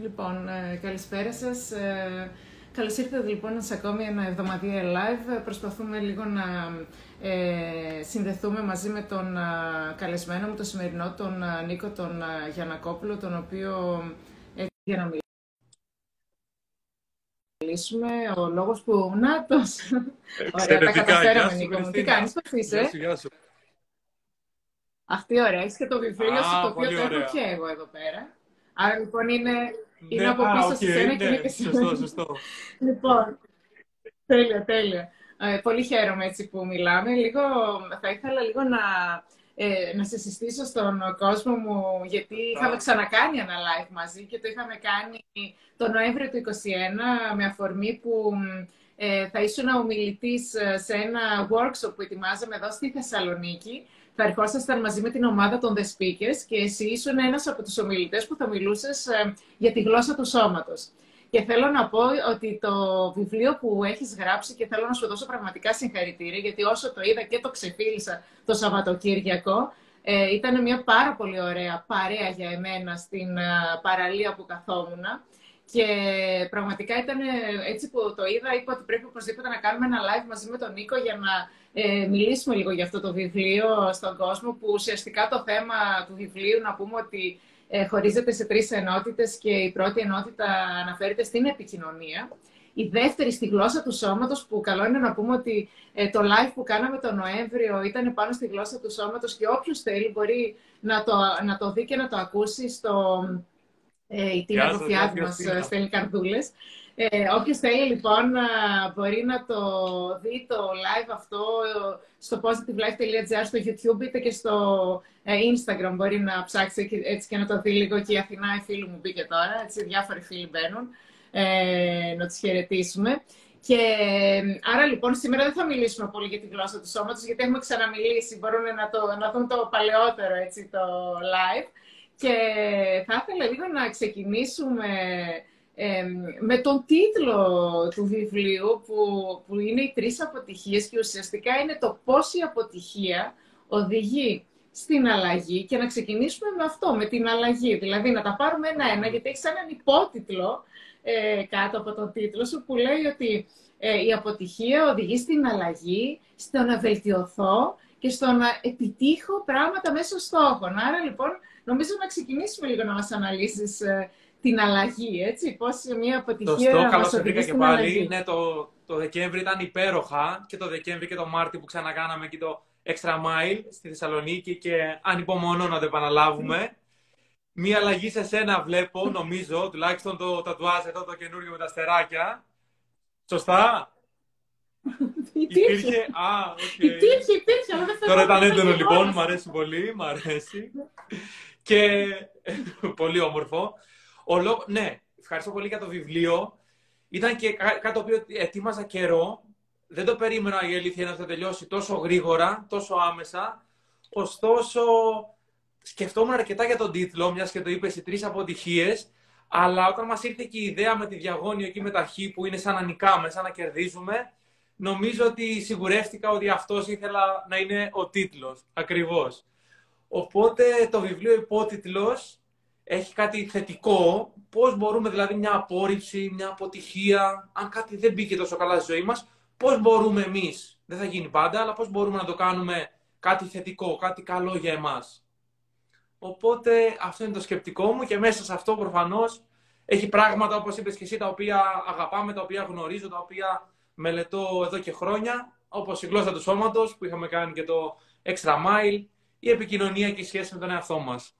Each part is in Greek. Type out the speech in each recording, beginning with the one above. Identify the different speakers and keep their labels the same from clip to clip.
Speaker 1: Λοιπόν, ε, καλησπέρα σας. Ε, καλώς ήρθατε λοιπόν σε ακόμη ένα εβδομαδιαίο live. Προσπαθούμε λίγο να ε, συνδεθούμε μαζί με τον καλεσμένο μου, το σημερινό, τον Νίκο τον Γιανακόπουλο, τον οποίο για να μιλήσουμε. Ο λόγος που... Νάτος!
Speaker 2: Ωραία, τα καταφέραμε,
Speaker 1: Νίκο μου. Τι κάνεις, πώς είσαι;
Speaker 2: Γεια σου,
Speaker 1: Αχ, τι ωραία. Έχεις και το βιβλίο σου, το οποίο το έχω και εγώ εδώ πέρα. Άρα λοιπόν είναι, είναι
Speaker 2: ναι,
Speaker 1: από πίσω σε σένα και είναι και
Speaker 2: Σωστό, σωστό.
Speaker 1: λοιπόν, τέλεια, τέλεια. Ε, πολύ χαίρομαι έτσι που μιλάμε. Λίγο, θα ήθελα λίγο να, ε, να σε συστήσω στον κόσμο μου, γιατί είχαμε ξανακάνει ένα live μαζί και το είχαμε κάνει το Νοέμβριο του 2021 με αφορμή που ε, θα ήσουν ομιλητής ε, σε ένα workshop που ετοιμάζαμε εδώ στη Θεσσαλονίκη θα ερχόσασταν μαζί με την ομάδα των The Speakers και εσύ ήσουν ένας από τους ομιλητές που θα μιλούσες ε, για τη γλώσσα του σώματος. Και θέλω να πω ότι το βιβλίο που έχεις γράψει και θέλω να σου δώσω πραγματικά συγχαρητήρια, γιατί όσο το είδα και το ξεφίλησα το Σαββατοκύριακο, ε, ήταν μια πάρα πολύ ωραία παρέα για εμένα στην ε, παραλία που καθόμουν. Και πραγματικά ήταν έτσι που το είδα, είπα ότι πρέπει οπωσδήποτε να κάνουμε ένα live μαζί με τον Νίκο για να ε, μιλήσουμε λίγο για αυτό το βιβλίο στον κόσμο, που ουσιαστικά το θέμα του βιβλίου, να πούμε ότι ε, χωρίζεται σε τρεις ενότητες και η πρώτη ενότητα αναφέρεται στην επικοινωνία. Η δεύτερη στη γλώσσα του σώματος, που καλό είναι να πούμε ότι ε, το live που κάναμε τον Νοέμβριο ήταν πάνω στη γλώσσα του σώματος και όποιος θέλει μπορεί να το, να το δει και να το ακούσει στο... Ε, η Τίνα Κοφιάδη μας στέλνει καρδούλες. Ε, όποιος θέλει λοιπόν μπορεί να το δει το live αυτό στο positivelife.gr στο YouTube είτε και στο ε, Instagram μπορεί να ψάξει έτσι και να το δει λίγο και η Αθηνά η φίλη μου μπήκε τώρα, έτσι διάφοροι φίλοι μπαίνουν, ε, να τους χαιρετήσουμε. Και άρα λοιπόν σήμερα δεν θα μιλήσουμε πολύ για τη γλώσσα του σώματος γιατί έχουμε ξαναμιλήσει, μπορούν να, το, να δουν το παλαιότερο έτσι, το live. Και θα ήθελα λίγο να ξεκινήσουμε με τον τίτλο του βιβλίου που, που είναι οι τρεις αποτυχίες και ουσιαστικά είναι το πώς η αποτυχία οδηγεί στην αλλαγή και να ξεκινήσουμε με αυτό, με την αλλαγή. Δηλαδή να τα πάρουμε ένα-ένα, γιατί έχεις έναν υπότιτλο ε, κάτω από τον τίτλο σου που λέει ότι ε, η αποτυχία οδηγεί στην αλλαγή, στο να βελτιωθώ και στο να επιτύχω πράγματα μέσω στόχων. Άρα λοιπόν νομίζω να ξεκινήσουμε λίγο να μας αναλύσεις ε, την αλλαγή, έτσι, πώς μια αποτυχία
Speaker 2: το μας οδηγείς και πάλι. Αλλαγή. Ναι, το, το Δεκέμβρη ήταν υπέροχα και το Δεκέμβρη και το Μάρτιο που ξανακάναμε και το Extra Mile στη Θεσσαλονίκη και ανυπομονώ να το επαναλάβουμε. Μία αλλαγή σε σένα βλέπω, νομίζω, τουλάχιστον το τατουάζ εδώ το καινούριο με τα στεράκια. Σωστά;
Speaker 1: υπήρχε.
Speaker 2: Α, okay.
Speaker 1: Υπήρχε, υπήρχε, αλλά δεν
Speaker 2: Τώρα ήταν έντονο λοιπόν, μου αρέσει πολύ, μου αρέσει. Και πολύ όμορφο. Ο λόγο... Ναι, ευχαριστώ πολύ για το βιβλίο. Ήταν και κάτι το οποίο ετοίμαζα καιρό. Δεν το περίμενα η αλήθεια να θα τελειώσει τόσο γρήγορα, τόσο άμεσα. Ωστόσο, σκεφτόμουν αρκετά για τον τίτλο, μιας και το είπες οι τρεις αποτυχίες. Αλλά όταν μας ήρθε και η ιδέα με τη διαγώνιο εκεί με τα χ που είναι σαν να νικάμε, σαν να κερδίζουμε, νομίζω ότι σιγουρεύτηκα ότι αυτός ήθελα να είναι ο τίτλος. Ακριβώς. Οπότε το βιβλίο υπότιτλος έχει κάτι θετικό, πώς μπορούμε δηλαδή μια απόρριψη, μια αποτυχία, αν κάτι δεν μπήκε τόσο καλά στη ζωή μας, πώς μπορούμε εμείς, δεν θα γίνει πάντα, αλλά πώς μπορούμε να το κάνουμε κάτι θετικό, κάτι καλό για εμάς. Οπότε αυτό είναι το σκεπτικό μου και μέσα σε αυτό προφανώς έχει πράγματα όπως είπες και εσύ τα οποία αγαπάμε, τα οποία γνωρίζω, τα οποία μελετώ εδώ και χρόνια, όπως η γλώσσα του σώματος που είχαμε κάνει και το extra mile, η επικοινωνία και η σχέση με τον εαυτό μας.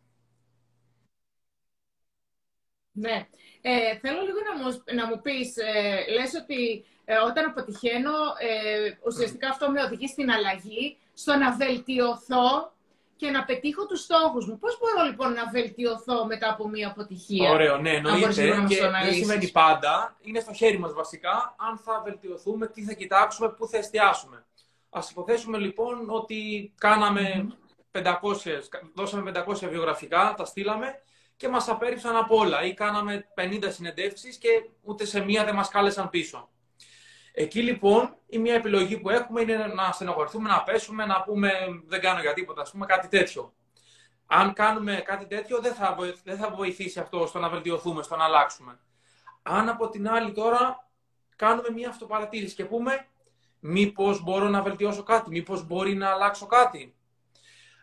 Speaker 1: Ναι. Ε, θέλω λίγο να μου, να μου πεις, ε, λες ότι ε, όταν αποτυχαίνω, ε, ουσιαστικά αυτό με οδηγεί στην αλλαγή, στο να βελτιωθώ και να πετύχω τους στόχους μου. Πώς μπορώ λοιπόν να βελτιωθώ μετά από μια αποτυχία;
Speaker 2: Ωραίο, ναι, εννοείται. Και δεν σημαίνει πάντα. Είναι στο χέρι μας βασικά αν θα βελτιωθούμε, τι θα κοιτάξουμε, πού θα εστιάσουμε. Ας υποθέσουμε λοιπόν ότι κάναμε 500, δώσαμε 500 βιογραφικά, τα στείλαμε και μας απέρριψαν από όλα ή κάναμε 50 συνεντεύξεις και ούτε σε μία δεν μας κάλεσαν πίσω. Εκεί λοιπόν η μία επιλογή που έχουμε είναι να στενοχωρηθούμε, να πέσουμε, να πούμε δεν κάνω για τίποτα, ας πούμε κάτι τέτοιο. Αν κάνουμε κάτι τέτοιο, δεν θα, δεν θα βοηθήσει αυτό στο να βελτιωθούμε, στο να αλλάξουμε. Αν από την άλλη τώρα κάνουμε μια αυτοπαρατήρηση και πούμε μήπως μπορώ να βελτιώσω κάτι, μήπως μπορεί να αλλάξω κάτι.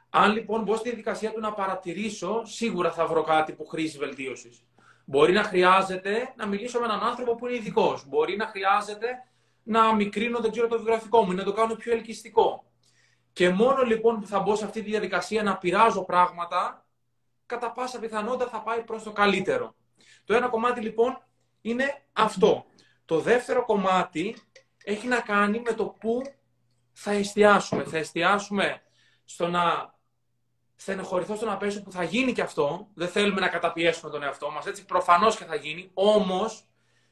Speaker 2: Αν λοιπόν μπω στη διαδικασία του να παρατηρήσω, σίγουρα θα βρω κάτι που χρήζει βελτίωσης. Μπορεί να χρειάζεται να μιλήσω με έναν άνθρωπο που είναι ειδικός. Μπορεί να χρειάζεται να μικρύνω, δεν ξέρω, το βιογραφικό μου, να το κάνω πιο ελκυστικό. Και μόνο λοιπόν που θα μπω σε αυτή τη διαδικασία να πειράζω πράγματα, κατά πάσα πιθανότητα θα πάει προς το καλύτερο. Το ένα κομμάτι λοιπόν είναι αυτό. Το δεύτερο κομμάτι έχει να κάνει με το πού θα εστιάσουμε. Θα εστιάσουμε στο να στενοχωρηθώ στο να πέσω που θα γίνει και αυτό. Δεν θέλουμε να καταπιέσουμε τον εαυτό μας. Έτσι προφανώς και θα γίνει. Όμως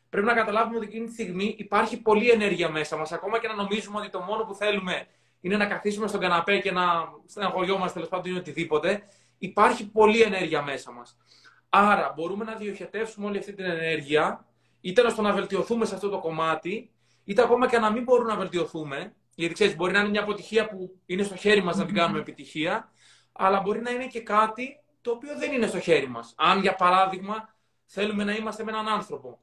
Speaker 2: πρέπει να καταλάβουμε ότι εκείνη τη στιγμή υπάρχει πολλή ενέργεια μέσα μας. Ακόμα και να νομίζουμε ότι το μόνο που θέλουμε είναι να καθίσουμε στον καναπέ και να στεναχωριόμαστε τέλος πάντων ή οτιδήποτε. Υπάρχει πολλή ενέργεια μέσα μας. Άρα μπορούμε να διοχετεύσουμε όλη αυτή την ενέργεια είτε ώστε να βελτιωθούμε σε αυτό το κομμάτι, είτε ακόμα και να μην μπορούμε να βελτιωθούμε. Γιατί ξέρεις, μπορεί να είναι μια αποτυχία που είναι στο χέρι μας να την κάνουμε επιτυχία, αλλά μπορεί να είναι και κάτι το οποίο δεν είναι στο χέρι μας. Αν, για παράδειγμα, θέλουμε να είμαστε με έναν άνθρωπο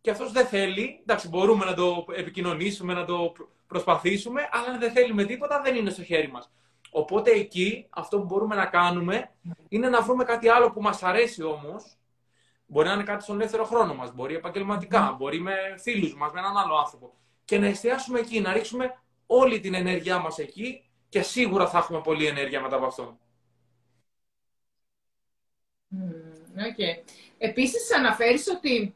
Speaker 2: και αυτός δεν θέλει, εντάξει, μπορούμε να το επικοινωνήσουμε, να το προσπαθήσουμε, αλλά αν δεν θέλει με τίποτα, δεν είναι στο χέρι μας. Οπότε εκεί αυτό που μπορούμε να κάνουμε είναι να βρούμε κάτι άλλο που μας αρέσει όμως Μπορεί να είναι κάτι στον ελεύθερο χρόνο μας, μπορεί επαγγελματικά, μπορεί με φίλους μας, με έναν άλλο άνθρωπο. Και να εστιάσουμε εκεί, να ρίξουμε όλη την ενέργειά μας εκεί και σίγουρα θα έχουμε πολλή ενέργεια μετά από αυτό.
Speaker 1: Okay. Επίσης αναφέρεις ότι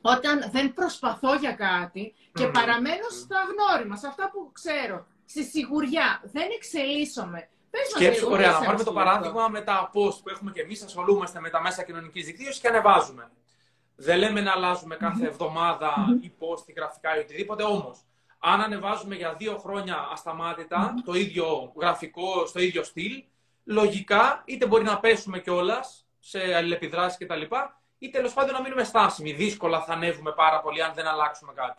Speaker 1: όταν δεν προσπαθώ για κάτι και παραμένω στα γνώριμα, σε αυτά που ξέρω, στη σιγουριά, δεν εξελίσσομαι,
Speaker 2: Σκέψου, ωραία, να πάρουμε το παράδειγμα με τα post που έχουμε και εμείς, ασχολούμαστε με τα μέσα κοινωνικής δικτύωσης και ανεβάζουμε. Δεν λέμε να αλλάζουμε κάθε εβδομάδα ή post ή γραφικά ή οτιδήποτε, όμως αν ανεβάζουμε για δύο χρόνια ασταμάτητα το ίδιο γραφικό, στο ίδιο στυλ, λογικά είτε μπορεί να πέσουμε κιόλας σε αλληλεπιδράσεις κτλ. ή τέλος πάντων να μείνουμε στάσιμοι. Δύσκολα θα ανέβουμε πάρα πολύ αν δεν αλλάξουμε κάτι.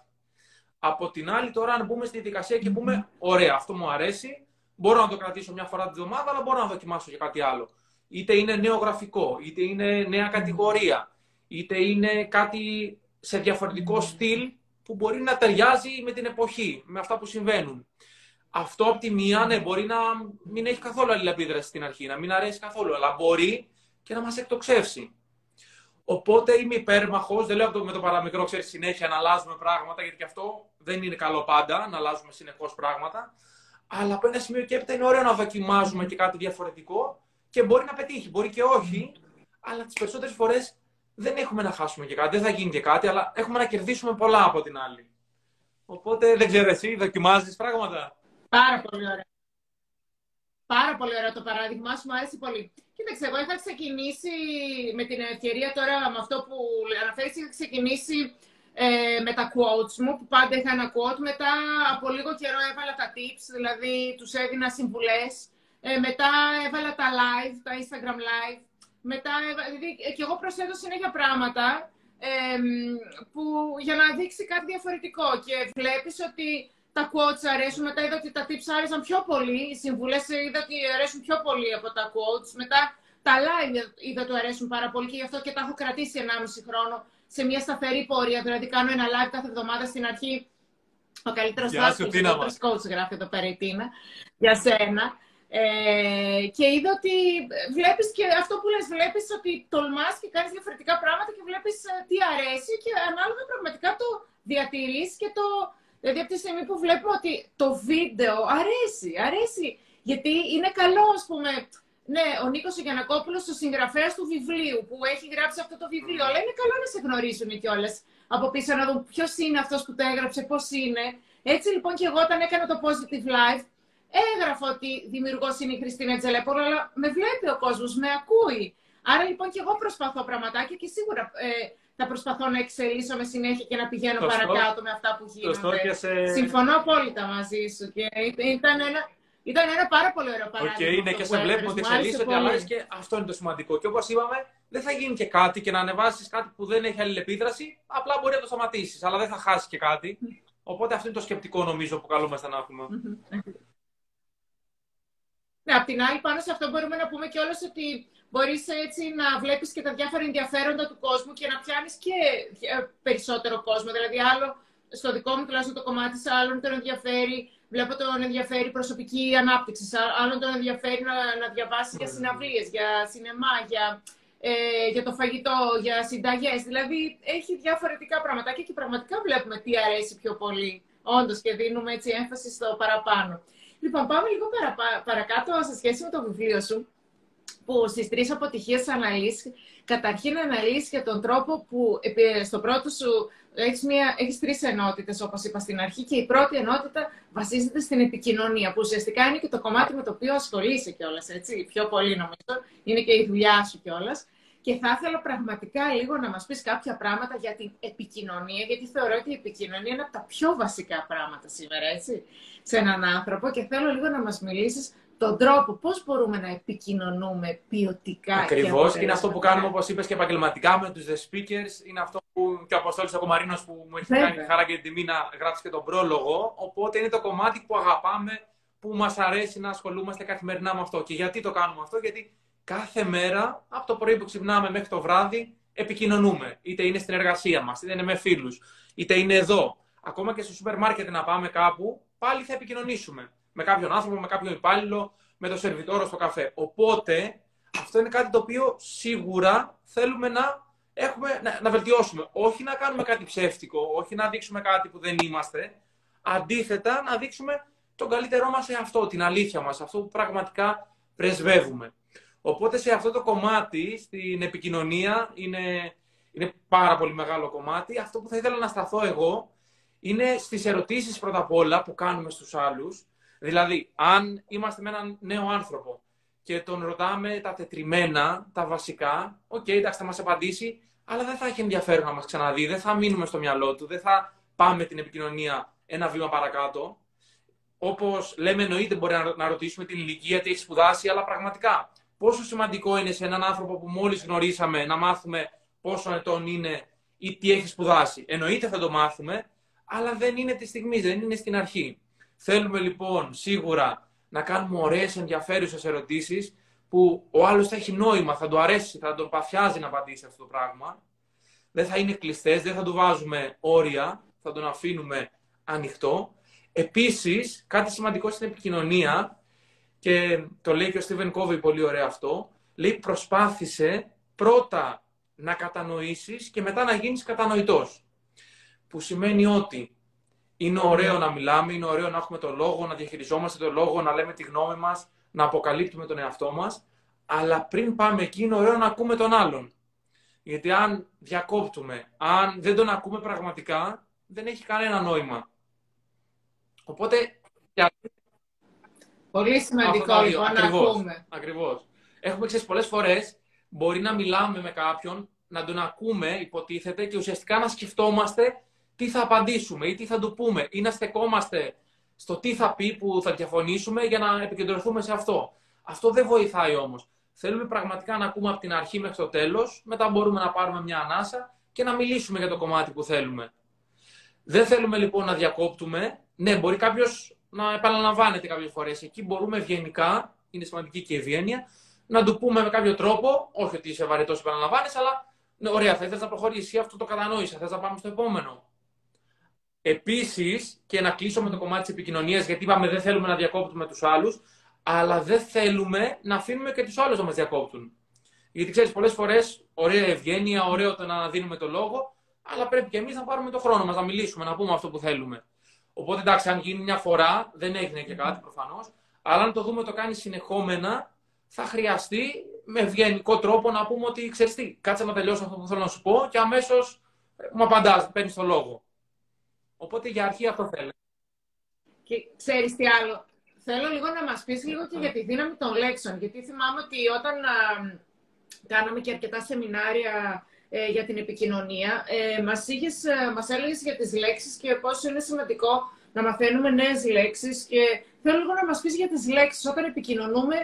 Speaker 2: Από την άλλη, τώρα, αν μπούμε στη δικασία και πούμε: Ωραία, αυτό μου αρέσει, Μπορώ να το κρατήσω μια φορά τη βδομάδα, αλλά μπορώ να δοκιμάσω και κάτι άλλο. Είτε είναι νέο γραφικό, είτε είναι νέα κατηγορία, είτε είναι κάτι σε διαφορετικό στυλ που μπορεί να ταιριάζει με την εποχή, με αυτά που συμβαίνουν. Αυτό από τη μία, ναι, μπορεί να μην έχει καθόλου αλληλεπίδραση στην αρχή, να μην αρέσει καθόλου, αλλά μπορεί και να μας εκτοξεύσει. Οπότε είμαι υπέρμαχος, δεν λέω με το παραμικρό, ξέρεις συνέχεια να αλλάζουμε πράγματα, γιατί και αυτό δεν είναι καλό πάντα, να αλλάζουμε συνεχώς πράγματα. Αλλά από ένα σημείο και έπειτα είναι ωραίο να δοκιμάζουμε και κάτι διαφορετικό και μπορεί να πετύχει, μπορεί και όχι. Αλλά τις περισσότερες φορές δεν έχουμε να χάσουμε και κάτι, δεν θα γίνει και κάτι, αλλά έχουμε να κερδίσουμε πολλά από την άλλη. Οπότε δεν ξέρω εσύ, δοκιμάζεις πράγματα;
Speaker 1: Πάρα πολύ ωραία. Πάρα πολύ ωραίο το παράδειγμα σου, μου αρέσει πολύ. Κοίταξε, εγώ είχα ξεκινήσει με την ευκαιρία τώρα με αυτό που αναφέρεις, είχα ξεκινήσει ε, με τα quotes μου, που πάντα είχα ένα quote. Μετά από λίγο καιρό έβαλα τα tips, δηλαδή τους έδινα συμβουλές. Ε, μετά έβαλα τα live, τα Instagram live. Μετά, δηλαδή, και εγώ προσθέτω συνέχεια πράγματα ε, που, για να δείξει κάτι διαφορετικό. Και βλέπεις ότι τα quotes αρέσουν, μετά είδα ότι τα tips άρεσαν πιο πολύ, οι συμβουλές είδα ότι αρέσουν πιο πολύ από τα quotes. Μετά τα live είδα ότι αρέσουν πάρα πολύ και γι' αυτό και τα έχω κρατήσει 1,5 χρόνο σε μια σταθερή πορεία. Δηλαδή, κάνω ένα live κάθε εβδομάδα στην αρχή. Ο καλύτερος ο coach γράφει εδώ πέρα η Τίνα, για σένα. Ε, και είδα ότι βλέπεις και αυτό που λες, βλέπεις ότι τολμάς και κάνεις διαφορετικά πράγματα και βλέπεις ε, τι αρέσει και ανάλογα πραγματικά το διατηρείς και το... Δηλαδή από τη στιγμή που βλέπουμε ότι το βίντεο αρέσει, αρέσει, γιατί είναι καλό, ας πούμε, ναι, ο Νίκος Γιανακόπουλος, ο συγγραφέας του βιβλίου, που έχει γράψει αυτό το βιβλίο. Αλλά είναι καλό να σε γνωρίζουν κιόλας από πίσω, να δουν ποιος είναι αυτός που το έγραψε, πώς είναι. Έτσι λοιπόν και εγώ όταν έκανα το Positive Life, έγραφα ότι δημιουργός είναι η Χριστίνα Τζελέπολο, αλλά με βλέπει ο κόσμος, με ακούει. Άρα λοιπόν και εγώ προσπαθώ πραγματάκια και σίγουρα ε, θα προσπαθώ να εξελίσσω με συνέχεια και να πηγαίνω παρακάτω με αυτά που γίνονται. Σε... Συμφωνώ απόλυτα μαζί σου και ήταν ένα, ήταν ένα πάρα πολύ ωραίο παράδειγμα.
Speaker 2: Okay, ναι, και σε βλέπουμε ότι εξελίσσεται, ότι αλλάζει και αυτό είναι το σημαντικό. Και όπως είπαμε, δεν θα γίνει και κάτι και να ανεβάσεις κάτι που δεν έχει αλληλεπίδραση, απλά μπορεί να το σταματήσεις, αλλά δεν θα χάσεις και κάτι. Οπότε αυτό είναι το σκεπτικό νομίζω που καλούμαστε να έχουμε.
Speaker 1: Ναι, απ' την άλλη, πάνω σε αυτό μπορούμε να πούμε κιόλας ότι μπορείς έτσι να βλέπεις και τα διάφορα ενδιαφέροντα του κόσμου και να πιάνεις και ε, περισσότερο κόσμο. Δηλαδή, άλλο στο δικό μου τουλάχιστον το κομμάτι, σε άλλον τον ενδιαφέρει, βλέπω τον ενδιαφέρει προσωπική ανάπτυξη, σε άλλον τον ενδιαφέρει να, να διαβάσει για συναυλίες, για σινεμά, για, ε, για το φαγητό, για συνταγές. Δηλαδή, έχει διαφορετικά πραγματάκια και πραγματικά βλέπουμε τι αρέσει πιο πολύ, όντως, και δίνουμε έτσι έμφαση στο παραπάνω. Λοιπόν, πάμε λίγο παρακάτω σε σχέση με το βιβλίο σου, που στις τρεις αποτυχίες αναλύσει, καταρχήν αναλύσει για τον τρόπο που στο πρώτο σου έχεις, μια, έχεις τρεις ενότητες, όπως είπα στην αρχή, και η πρώτη ενότητα βασίζεται στην επικοινωνία, που ουσιαστικά είναι και το κομμάτι με το οποίο ασχολείσαι κιόλας, έτσι, πιο πολύ νομίζω, είναι και η δουλειά σου κιόλας. Και θα ήθελα πραγματικά λίγο να μας πεις κάποια πράγματα για την επικοινωνία, γιατί θεωρώ ότι η επικοινωνία είναι από τα πιο βασικά πράγματα σήμερα, έτσι, σε έναν άνθρωπο και θέλω λίγο να μας μιλήσεις τον τρόπο, πώς μπορούμε να επικοινωνούμε ποιοτικά.
Speaker 2: Ακριβώς, και είναι αυτό που κάνουμε, όπως είπες, και επαγγελματικά με τους The Speakers. Είναι αυτό που και ο Αποστόλης Ακομαρίνος που μου έχει κάνει τη χαρά και την τιμή να γράψει και τον πρόλογο. Οπότε είναι το κομμάτι που αγαπάμε, που μας αρέσει να ασχολούμαστε καθημερινά με αυτό. Και γιατί το κάνουμε αυτό, γιατί κάθε μέρα, από το πρωί που ξυπνάμε μέχρι το βράδυ, επικοινωνούμε. Είτε είναι στην εργασία μας, είτε είναι με φίλους, είτε είναι εδώ. Ακόμα και στο σούπερ μάρκετ να πάμε κάπου, πάλι θα επικοινωνήσουμε. Με κάποιον άνθρωπο, με κάποιον υπάλληλο, με το σερβιτόρο στο καφέ. Οπότε, αυτό είναι κάτι το οποίο σίγουρα θέλουμε να, έχουμε, να, να βελτιώσουμε. Όχι να κάνουμε κάτι ψεύτικο, όχι να δείξουμε κάτι που δεν είμαστε. Αντίθετα, να δείξουμε τον καλύτερό μας σε αυτό, την αλήθεια μας, αυτό που πραγματικά πρεσβεύουμε. Οπότε σε αυτό το κομμάτι, στην επικοινωνία, είναι, είναι πάρα πολύ μεγάλο κομμάτι. Αυτό που θα ήθελα να σταθώ εγώ είναι στις ερωτήσεις πρώτα απ' όλα που κάνουμε στους άλλους. Δηλαδή, αν είμαστε με έναν νέο άνθρωπο και τον ρωτάμε τα τετριμένα, τα βασικά, οκ, okay, εντάξει, θα μας απαντήσει, αλλά δεν θα έχει ενδιαφέρον να μας ξαναδεί, δεν θα μείνουμε στο μυαλό του, δεν θα πάμε την επικοινωνία ένα βήμα παρακάτω. Όπως λέμε, εννοείται μπορεί να ρωτήσουμε την ηλικία, τι έχει σπουδάσει, αλλά πραγματικά πόσο σημαντικό είναι σε έναν άνθρωπο που μόλις γνωρίσαμε να μάθουμε πόσο ετών είναι ή τι έχει σπουδάσει. Εννοείται θα το μάθουμε, αλλά δεν είναι τη στιγμή, δεν είναι στην αρχή. Θέλουμε λοιπόν σίγουρα να κάνουμε ωραίες ενδιαφέρουσες ερωτήσεις που ο άλλος θα έχει νόημα, θα του αρέσει, θα τον παθιάζει να απαντήσει αυτό το πράγμα. Δεν θα είναι κλειστές, δεν θα του βάζουμε όρια, θα τον αφήνουμε ανοιχτό. Επίσης, κάτι σημαντικό στην επικοινωνία και το λέει και ο Στίβεν Κόβι πολύ ωραίο αυτό, λέει προσπάθησε πρώτα να κατανοήσεις και μετά να γίνεις κατανοητός. Που σημαίνει ότι είναι ωραίο να μιλάμε, είναι ωραίο να έχουμε το λόγο, να διαχειριζόμαστε το λόγο, να λέμε τη γνώμη μας, να αποκαλύπτουμε τον εαυτό μας, αλλά πριν πάμε εκεί είναι ωραίο να ακούμε τον άλλον. Γιατί αν διακόπτουμε, αν δεν τον ακούμε πραγματικά, δεν έχει κανένα νόημα. Οπότε,
Speaker 1: Πολύ σημαντικό λοιπόν να ακούμε.
Speaker 2: Ακριβώς. Έχουμε ξέρεις πολλές φορές μπορεί να μιλάμε με κάποιον, να τον ακούμε, υποτίθεται, και ουσιαστικά να σκεφτόμαστε τι θα απαντήσουμε ή τι θα του πούμε ή να στεκόμαστε στο τι θα πει που θα διαφωνήσουμε για να επικεντρωθούμε σε αυτό. Αυτό δεν βοηθάει όμως. Θέλουμε πραγματικά να ακούμε από την αρχή μέχρι το τέλος, μετά μπορούμε να πάρουμε μια ανάσα και να μιλήσουμε για το κομμάτι που θέλουμε. Δεν θέλουμε λοιπόν να διακόπτουμε. Ναι, μπορεί κάποιος να επαναλαμβάνεται κάποιες φορές. Εκεί μπορούμε ευγενικά, είναι σημαντική και η ευγένεια, να του πούμε με κάποιο τρόπο, όχι ότι είσαι βαρετός επαναλαμβάνεις, αλλά ναι, ωραία, θα ήθελα να προχωρήσει, αυτό το κατανόησα, θες να πάμε στο επόμενο. Επίσης, και να κλείσω με το κομμάτι της επικοινωνίας, γιατί είπαμε δεν θέλουμε να διακόπτουμε τους άλλους, αλλά δεν θέλουμε να αφήνουμε και τους άλλους να μας διακόπτουν. Γιατί ξέρεις, πολλές φορές ωραία ευγένεια, ωραίο το να δίνουμε το λόγο, αλλά πρέπει και εμείς να πάρουμε το χρόνο μας να μιλήσουμε, να πούμε αυτό που θέλουμε. Οπότε εντάξει, αν γίνει μια φορά, δεν έγινε και κάτι προφανώς. Αλλά αν το δούμε το κάνει συνεχόμενα, θα χρειαστεί με ευγενικό τρόπο να πούμε ότι ξέρεις τι, κάτσε να τελειώσω αυτό που θέλω να σου πω και αμέσως ε, μου απαντάς, παίρνεις το λόγο. Οπότε για αρχή αυτό θέλω.
Speaker 1: Και ξέρεις τι άλλο. Θέλω λίγο να μας πεις λίγο και για τη δύναμη των λέξεων. Γιατί θυμάμαι ότι όταν α, κάναμε και αρκετά σεμινάρια ε, για την επικοινωνία. Ε, μας, είχες, ε, μας έλεγες για τις λέξεις και πόσο είναι σημαντικό να μαθαίνουμε νέες λέξεις και θέλω λίγο να μας πεις για τις λέξεις όταν επικοινωνούμε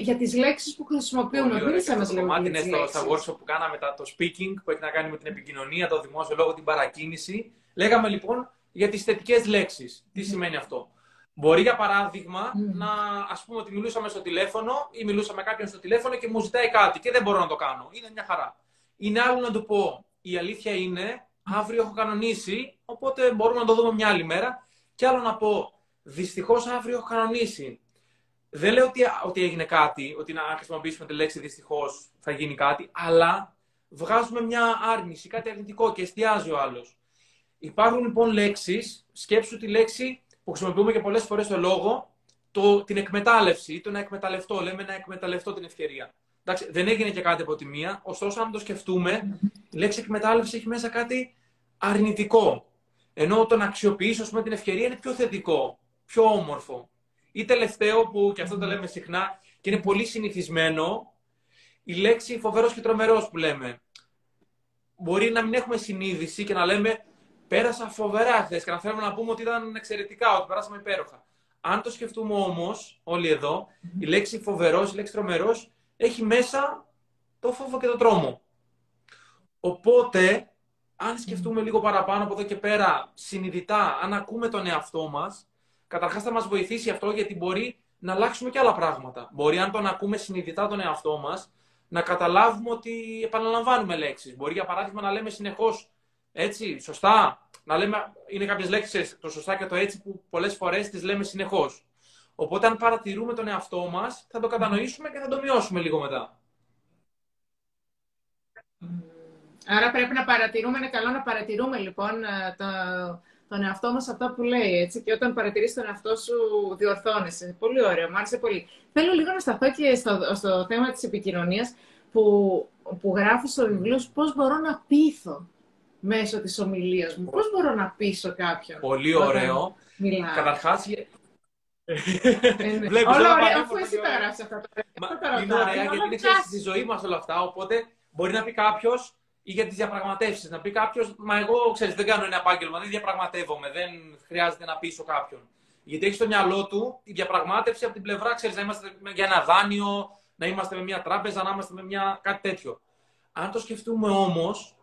Speaker 1: για τις λέξεις που χρησιμοποιούμε.
Speaker 2: Μίλησα μας λίγο είναι στο, στα workshop που κάναμε το speaking που έχει να κάνει με την επικοινωνία, το δημόσιο λόγο, την παρακίνηση. Λέγαμε λοιπόν για τις θετικές λέξεις. Τι σημαίνει αυτό; Μπορεί, για παράδειγμα, να ας πούμε ότι μιλούσαμε στο τηλέφωνο ή μιλούσα με κάποιον στο τηλέφωνο και μου ζητάει κάτι και δεν μπορώ να το κάνω. Είναι μια χαρά. Είναι άλλο να του πω, η αλήθεια είναι, αύριο έχω κανονίσει, οπότε μπορούμε να το δούμε μια άλλη μέρα. Και άλλο να πω, δυστυχώς αύριο έχω κανονίσει. Δεν λέω ότι, ότι έγινε κάτι, ότι να χρησιμοποιήσουμε τη λέξη δυστυχώς θα γίνει κάτι, αλλά βγάζουμε μια άρνηση, κάτι αρνητικό και εστιάζει ο άλλος. Υπάρχουν λοιπόν λέξεις, σκέψου τη λέξη που χρησιμοποιούμε και πολλές φορές στο λόγο, το, την εκμετάλλευση, το να εκμεταλλευτώ. Λέμε να εκμεταλλευτώ την ευκαιρία. Εντάξει, δεν έγινε και κάτι από τη μία, ωστόσο, αν το σκεφτούμε, η λέξη εκμετάλλευση έχει μέσα κάτι αρνητικό. Ενώ το να αξιοποιήσω την ευκαιρία είναι πιο θετικό, πιο όμορφο. Ή τελευταίο, που και αυτό το λέμε συχνά και είναι πολύ συνηθισμένο, η λέξη φοβερός και τρομερός που λέμε. Μπορεί να μην έχουμε συνείδηση και να λέμε πέρασα φοβερά χθες και να θέλουμε να πούμε ότι ήταν εξαιρετικά, ότι περάσαμε υπέροχα. Αν το σκεφτούμε όμως, όλοι εδώ, η λέξη φοβερός, η λέξη τρομερός έχει μέσα το φόβο και το τρόμο. Οπότε, αν σκεφτούμε λίγο παραπάνω από εδώ και πέρα, συνειδητά, αν ακούμε τον εαυτό μας, καταρχάς θα μας βοηθήσει αυτό γιατί μπορεί να αλλάξουμε και άλλα πράγματα. Μπορεί, αν τον ακούμε συνειδητά τον εαυτό μας, να καταλάβουμε ότι επαναλαμβάνουμε λέξεις. Μπορεί, για παράδειγμα, να λέμε συνεχώς έτσι, σωστά. Να λέμε, είναι κάποιες λέξεις το σωστά και το έτσι που πολλές φορές τις λέμε συνεχώς. Οπότε, αν παρατηρούμε τον εαυτό μας, θα το κατανοήσουμε και θα το μειώσουμε λίγο μετά.
Speaker 1: Άρα πρέπει να παρατηρούμε, είναι καλό να παρατηρούμε λοιπόν ε, το, τον εαυτό μας αυτά που λέει, έτσι, και όταν παρατηρείς τον εαυτό σου διορθώνεσαι. Πολύ ωραίο, μου άρεσε πολύ. Θέλω λίγο να σταθώ και στο, στο θέμα της επικοινωνίας που, που γράφει στο βιβλίο σου πώς μπορώ να πείθω μέσω της ομιλίας μου. Πώς μπορώ να πείσω κάποιον.
Speaker 2: Πολύ ωραίο.
Speaker 1: Μιλάω.
Speaker 2: Καταρχάς,
Speaker 1: ε, ναι. Όλα ωραία, αφού εσύ τα γράψεις αυτά.
Speaker 2: Μα, είναι ωραία γιατί είναι ξέρεις, στη ζωή μας όλα αυτά, οπότε μπορεί να πει κάποιος ή για τις διαπραγματεύσεις. Να πει κάποιος, Μα εγώ ξέρεις, δεν κάνω ένα επάγγελμα, δεν διαπραγματεύομαι, δεν χρειάζεται να πείσω κάποιον. Γιατί έχεις στο μυαλό του τη διαπραγμάτευση από την πλευρά, ξέρεις, να είμαστε για ένα δάνειο, να είμαστε με μια τράπεζα, να είμαστε με μια κάτι τέτοιο. Αν το σκεφτούμε όμως,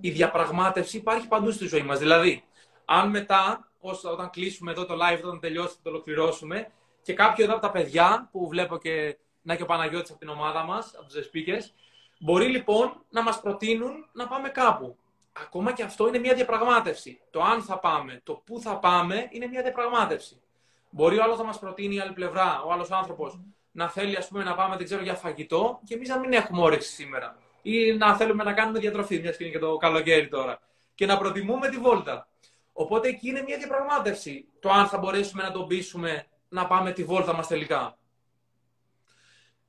Speaker 2: η διαπραγμάτευση υπάρχει παντού στη ζωή μας. Δηλαδή, αν μετά, όταν κλείσουμε εδώ το live, όταν τελειώσει, το ολοκληρώσουμε, και κάποιο εδώ από τα παιδιά που βλέπω και να και ο Παναγιώτης από την ομάδα μας, από τους speakers, μπορεί λοιπόν να μας προτείνουν να πάμε κάπου. Ακόμα και αυτό είναι μια διαπραγμάτευση. Το αν θα πάμε, το πού θα πάμε είναι μια διαπραγμάτευση. Μπορεί ο άλλος να μας προτείνει η άλλη πλευρά, ο άλλος άνθρωπος, να θέλει ας πούμε, να πάμε δεν ξέρω, για φαγητό και εμείς να μην έχουμε όρεξη σήμερα ή να θέλουμε να κάνουμε διατροφή, μιας και είναι και το καλοκαίρι τώρα. Και να προτιμούμε τη βόλτα. Οπότε εκεί είναι μια διαπραγμάτευση. Το αν θα μπορέσουμε να τον πείσουμε να πάμε τη βόλτα μας τελικά.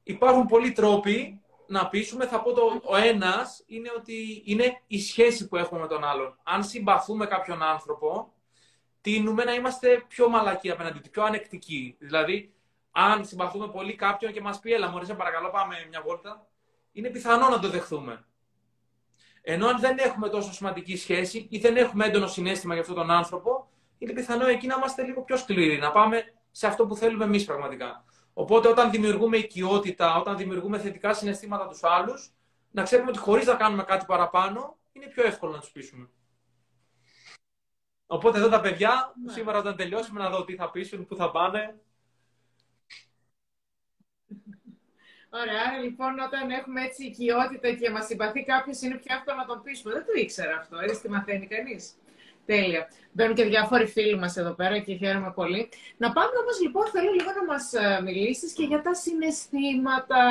Speaker 2: Υπάρχουν πολλοί τρόποι να πείσουμε. Θα πω το ο ένας είναι ότι είναι η σχέση που έχουμε με τον άλλον. Αν συμπαθούμε κάποιον άνθρωπο, τείνουμε να είμαστε πιο μαλακοί απέναντι του, πιο ανεκτικοί. Δηλαδή, αν συμπαθούμε πολύ κάποιον και μας πει, Έλα, Μωρή, σε παρακαλώ, πάμε μια βόλτα, είναι πιθανό να το δεχθούμε. Ενώ αν δεν έχουμε τόσο σημαντική σχέση ή δεν έχουμε έντονο συνέστημα για αυτόν τον άνθρωπο, είναι πιθανό εκεί να είμαστε λίγο πιο σκληροί, να πάμε σε αυτό που θέλουμε εμείς πραγματικά. Οπότε, όταν δημιουργούμε οικειότητα, όταν δημιουργούμε θετικά συναισθήματα τους άλλους, να ξέρουμε ότι χωρίς να κάνουμε κάτι παραπάνω, είναι πιο εύκολο να τους πείσουμε. Οπότε εδώ τα παιδιά, ναι. σήμερα όταν τελειώσουμε να δω τι θα πείσουν, πού θα πάνε,
Speaker 1: Ωραία, άρα λοιπόν όταν έχουμε έτσι οικειότητα και μας συμπαθεί κάποιος, είναι πιο εύκολο να τον πείσουμε. Δεν το ήξερα αυτό, έτσι τη μαθαίνει κανείς. Τέλεια. Μπαίνουν και διάφοροι φίλοι μας εδώ πέρα και χαίρομαι πολύ. Να πάμε όμως λοιπόν, θέλω λίγο να μας ε, μιλήσεις και για τα συναισθήματα.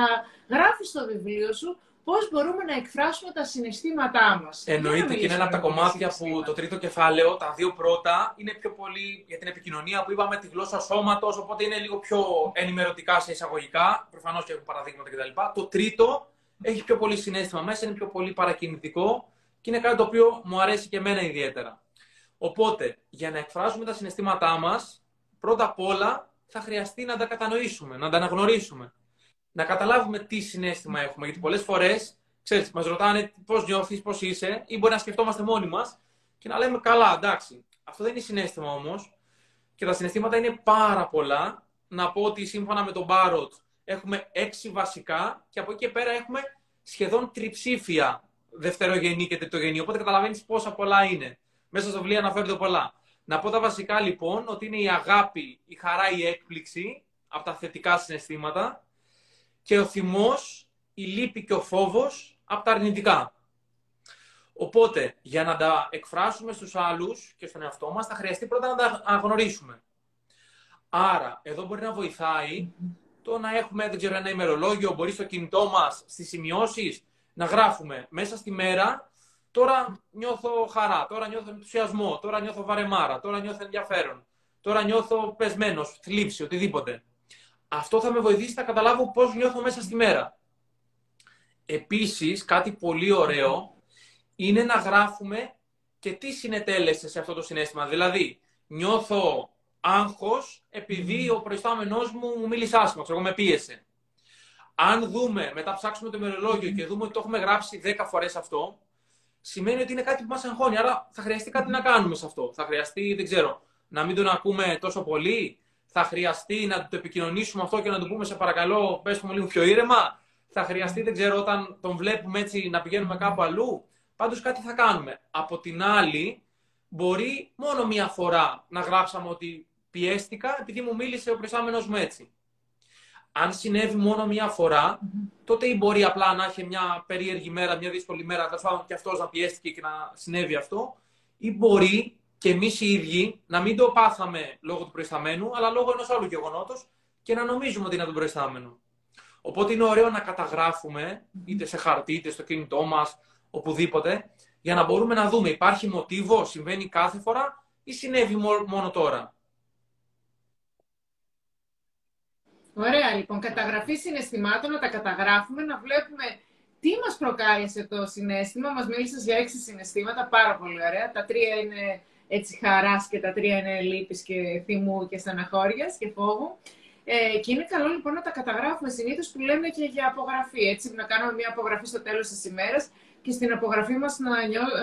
Speaker 1: Γράφεις στο βιβλίο σου πώς μπορούμε να εκφράσουμε τα συναισθήματά μας.
Speaker 2: Εννοείται και είναι ένα από τα κομμάτια που το τρίτο κεφάλαιο, τα δύο πρώτα, είναι πιο πολύ για την επικοινωνία που είπαμε τη γλώσσα σώματος, οπότε είναι λίγο πιο ενημερωτικά σε εισαγωγικά. Προφανώς και έχουν παραδείγματα κτλ. Το τρίτο έχει πιο πολύ συνέστημα μέσα, είναι πιο πολύ παρακινητικό και είναι κάτι το οποίο μου αρέσει και εμένα ιδιαίτερα. Οπότε, για να εκφράσουμε τα συναισθήματά μας, πρώτα απ' όλα θα χρειαστεί να τα κατανοήσουμε, να τα αναγνωρίσουμε να καταλάβουμε τι συνέστημα έχουμε. Γιατί πολλές φορές, ξέρεις, μας ρωτάνε πώς νιώθεις, πώς είσαι, ή μπορεί να σκεφτόμαστε μόνοι μας και να λέμε καλά, εντάξει. Αυτό δεν είναι συνέστημα όμως. Και τα συναισθήματα είναι πάρα πολλά. Να πω ότι σύμφωνα με τον Μπάροτ έχουμε έξι βασικά και από εκεί και πέρα έχουμε σχεδόν τριψήφια δευτερογενή και τριτογενή. Οπότε καταλαβαίνεις πόσα πολλά είναι. Μέσα στο βιβλίο αναφέρονται πολλά. Να πω τα βασικά λοιπόν ότι είναι η αγάπη, η χαρά, η έκπληξη από τα θετικά συναισθήματα και ο θυμός, η λύπη και ο φόβος από τα αρνητικά. Οπότε, για να τα εκφράσουμε στους άλλους και στον εαυτό μας, θα χρειαστεί πρώτα να τα αναγνωρίσουμε. Άρα, εδώ μπορεί να βοηθάει το να έχουμε, δεν ξέρω, ένα ημερολόγιο, μπορεί στο κινητό μας, στις σημειώσεις, να γράφουμε μέσα στη μέρα, τώρα νιώθω χαρά, τώρα νιώθω ενθουσιασμό, τώρα νιώθω βαρεμάρα, τώρα νιώθω ενδιαφέρον, τώρα νιώθω πεσμένος, θλίψη, οτιδήποτε. Αυτό θα με βοηθήσει να καταλάβω πώς νιώθω μέσα στη μέρα. Επίσης, κάτι πολύ ωραίο είναι να γράφουμε και τι συνετέλεσε σε αυτό το συνέστημα. Δηλαδή, νιώθω άγχος επειδή ο προϊστάμενός μου μου μίλησε άσχημα, ξέρω, με πίεσε. Αν δούμε, μετά ψάξουμε το ημερολόγιο και δούμε ότι το έχουμε γράψει 10 φορές αυτό, σημαίνει ότι είναι κάτι που μας αγχώνει. Άρα θα χρειαστεί κάτι να κάνουμε σε αυτό. Θα χρειαστεί, δεν ξέρω, να μην τον ακούμε τόσο πολύ. Θα χρειαστεί να το επικοινωνήσουμε αυτό και να του πούμε σε παρακαλώ, πες μου λίγο πιο ήρεμα. Θα χρειαστεί, δεν ξέρω, όταν τον βλέπουμε έτσι να πηγαίνουμε κάπου αλλού. Πάντως κάτι θα κάνουμε. Από την άλλη, μπορεί μόνο μία φορά να γράψαμε ότι πιέστηκα επειδή μου μίλησε ο προϊστάμενος μου έτσι. Αν συνέβη μόνο μία φορά, τότε ή μπορεί απλά να έχει μια περίεργη μέρα, μια δύσκολη μέρα, τέλος πάντων και αυτός να πιέστηκε και να συνέβη αυτό, ή μπορεί και εμείς οι ίδιοι να μην το πάθαμε λόγω του προϊσταμένου, αλλά λόγω ενός άλλου γεγονότος και να νομίζουμε ότι είναι τον προϊστάμενο. Οπότε είναι ωραίο να καταγράφουμε, είτε σε χαρτί, είτε στο κινητό μας, οπουδήποτε, για να μπορούμε να δούμε υπάρχει μοτίβο, συμβαίνει κάθε φορά ή συνέβη μόνο τώρα.
Speaker 1: Ωραία, λοιπόν. Καταγραφή συναισθημάτων, να τα καταγράφουμε, να βλέπουμε τι μας προκάλεσε το συνέστημα. Μας μίλησες για έξι συναισθήματα, πάρα πολύ ωραία. Τα τρία είναι έτσι χαράς και τα τρία είναι λύπης και θυμού και στεναχώριας και φόβου. Ε, και είναι καλό λοιπόν να τα καταγράφουμε συνήθως που λένε και για απογραφή, έτσι, να κάνουμε μια απογραφή στο τέλος της ημέρας και στην απογραφή μας να,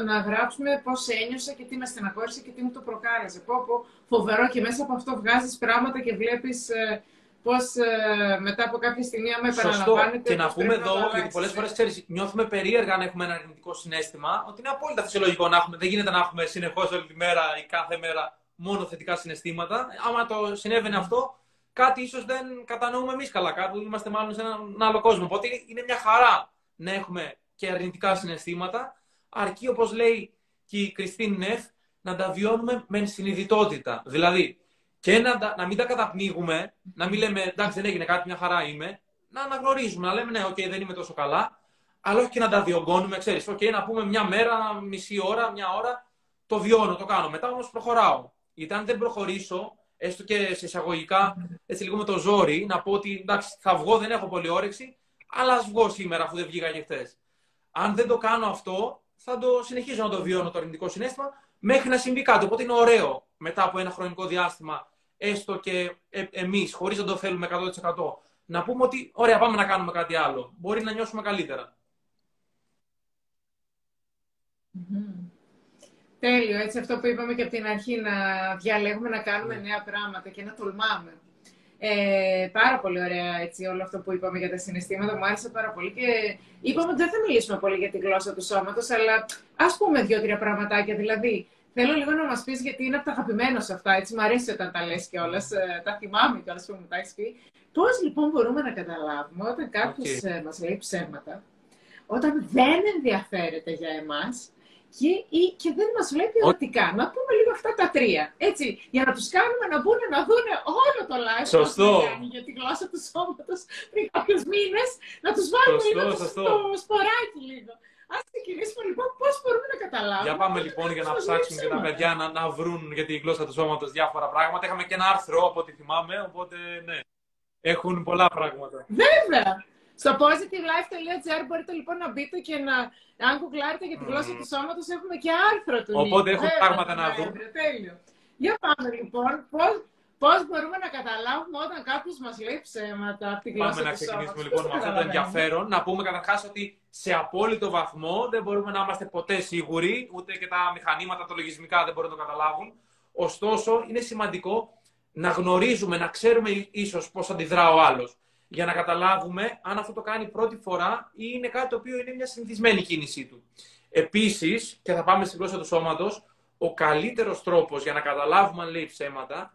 Speaker 1: να γράψουμε πώς ένιωσα και τι με στεναχώρησε και τι μου το προκάλεσε. Πω, πω, φοβερό και μέσα από αυτό βγάζεις πράγματα και βλέπεις ε, πώς ε, μετά από κάποια στιγμή, άμα επαναλαμβάνεται.
Speaker 2: Και να πούμε εδώ, γιατί πολλές φορές νιώθουμε περίεργα αν έχουμε ένα αρνητικό συνέστημα, ότι είναι απόλυτα φυσιολογικό να έχουμε. Δεν γίνεται να έχουμε συνεχώς όλη τη μέρα ή κάθε μέρα μόνο θετικά συναισθήματα. Άμα το συνέβαινε αυτό, κάτι ίσως δεν κατανοούμε εμείς καλά. Κάτι είμαστε μάλλον σε έναν άλλο κόσμο. Οπότε είναι μια χαρά να έχουμε και αρνητικά συναισθήματα, αρκεί όπως λέει και η Κριστίν Νεφ, να τα βιώνουμε με συνειδητότητα. Δηλαδή, και να, να μην τα καταπνίγουμε, να μην λέμε εντάξει δεν έγινε κάτι, μια χαρά είμαι, να αναγνωρίζουμε, να λέμε ναι, οκ, δεν είμαι τόσο καλά, αλλά όχι και να τα διογκώνουμε, ξέρεις, οκ, να πούμε μια μέρα, μισή ώρα, μια ώρα, το βιώνω, το κάνω, μετά όμως προχωράω. Γιατί αν δεν προχωρήσω, έστω και σε εισαγωγικά, έτσι λίγο με το ζόρι, να πω ότι εντάξει, θα βγω, δεν έχω πολύ όρεξη, αλλά ας βγω σήμερα αφού δεν βγήκα και χθες. Αν δεν το κάνω αυτό, θα το συνεχίζω να το βιώνω το αρνητικό συνέστημα μέχρι να συμβεί κάτι. Οπότε είναι ωραίο μετά από ένα χρονικό διάστημα, έστω και ε, εμείς, χωρίς να το θέλουμε 100%, να πούμε ότι ωραία, πάμε να κάνουμε κάτι άλλο. Μπορεί να νιώσουμε καλύτερα.
Speaker 1: Τέλειο. Έτσι αυτό που είπαμε και από την αρχή, να διαλέγουμε να κάνουμε ναι. νέα πράγματα και να τολμάμε. Ε, πάρα πολύ ωραία έτσι, όλο αυτό που είπαμε για τα συναισθήματα. Μου άρεσε πάρα πολύ και είπαμε ότι δεν θα μιλήσουμε πολύ για τη γλώσσα του σώματος, αλλά ας πούμε δύο-τρία πραγματάκια. Δηλαδή, Θέλω λίγο να μας πεις, γιατί είναι από τα αγαπημένα σε αυτά. Έτσι, μου αρέσει όταν τα λες κιόλας. Ε, τα θυμάμαι κιόλας που μου τα έχεις πει. Πώς λοιπόν μπορούμε να καταλάβουμε όταν κάποιος okay. Ε, μας λέει ψέματα, όταν δεν ενδιαφέρεται για εμάς και, ή, και δεν μας βλέπει ερωτικά. Να πούμε λίγο αυτά τα τρία. Έτσι, για να τους κάνουμε να μπουν να δουν όλο το live
Speaker 2: Σωστό.
Speaker 1: για τη γλώσσα του σώματος πριν κάποιους μήνες, να τους βάλουμε λίγο στο σποράκι λίγο. Α ξεκινήσουμε λοιπόν πώς μπορούμε να καταλάβουμε.
Speaker 2: Για πάμε λοιπόν για να ψάξουν και τα παιδιά να, να βρουν για τη γλώσσα του σώματος διάφορα πράγματα. Είχαμε και ένα άρθρο από ό,τι θυμάμαι, οπότε ναι. Έχουν πολλά πράγματα.
Speaker 1: Βέβαια! Στο positivelife.gr μπορείτε λοιπόν να μπείτε και να. Αν κουκλάρετε για τη γλώσσα του σώματος, έχουμε και άρθρο του.
Speaker 2: Οπότε έχουν πράγματα να δουν.
Speaker 1: Τέλειο. Για πάμε λοιπόν. Πώς, Πώς μπορούμε να καταλάβουμε όταν κάποιος μας λέει ψέματα από την γλώσσα
Speaker 2: Πάμε να ξεκινήσουμε λοιπόν με αυτό το ενδιαφέρον. Να πούμε καταρχάς ότι σε απόλυτο βαθμό δεν μπορούμε να είμαστε ποτέ σίγουροι, ούτε και τα μηχανήματα, τα λογισμικά δεν μπορούν να το καταλάβουν. Ωστόσο, είναι σημαντικό να γνωρίζουμε, να ξέρουμε ίσως πώς αντιδρά ο άλλος. Για να καταλάβουμε αν αυτό το κάνει πρώτη φορά ή είναι κάτι το οποίο είναι μια συνηθισμένη κίνησή του. Επίσης, και θα πάμε στην γλώσσα του σώματος, ο καλύτερος τρόπος για να καταλάβουμε αν λέει ψέματα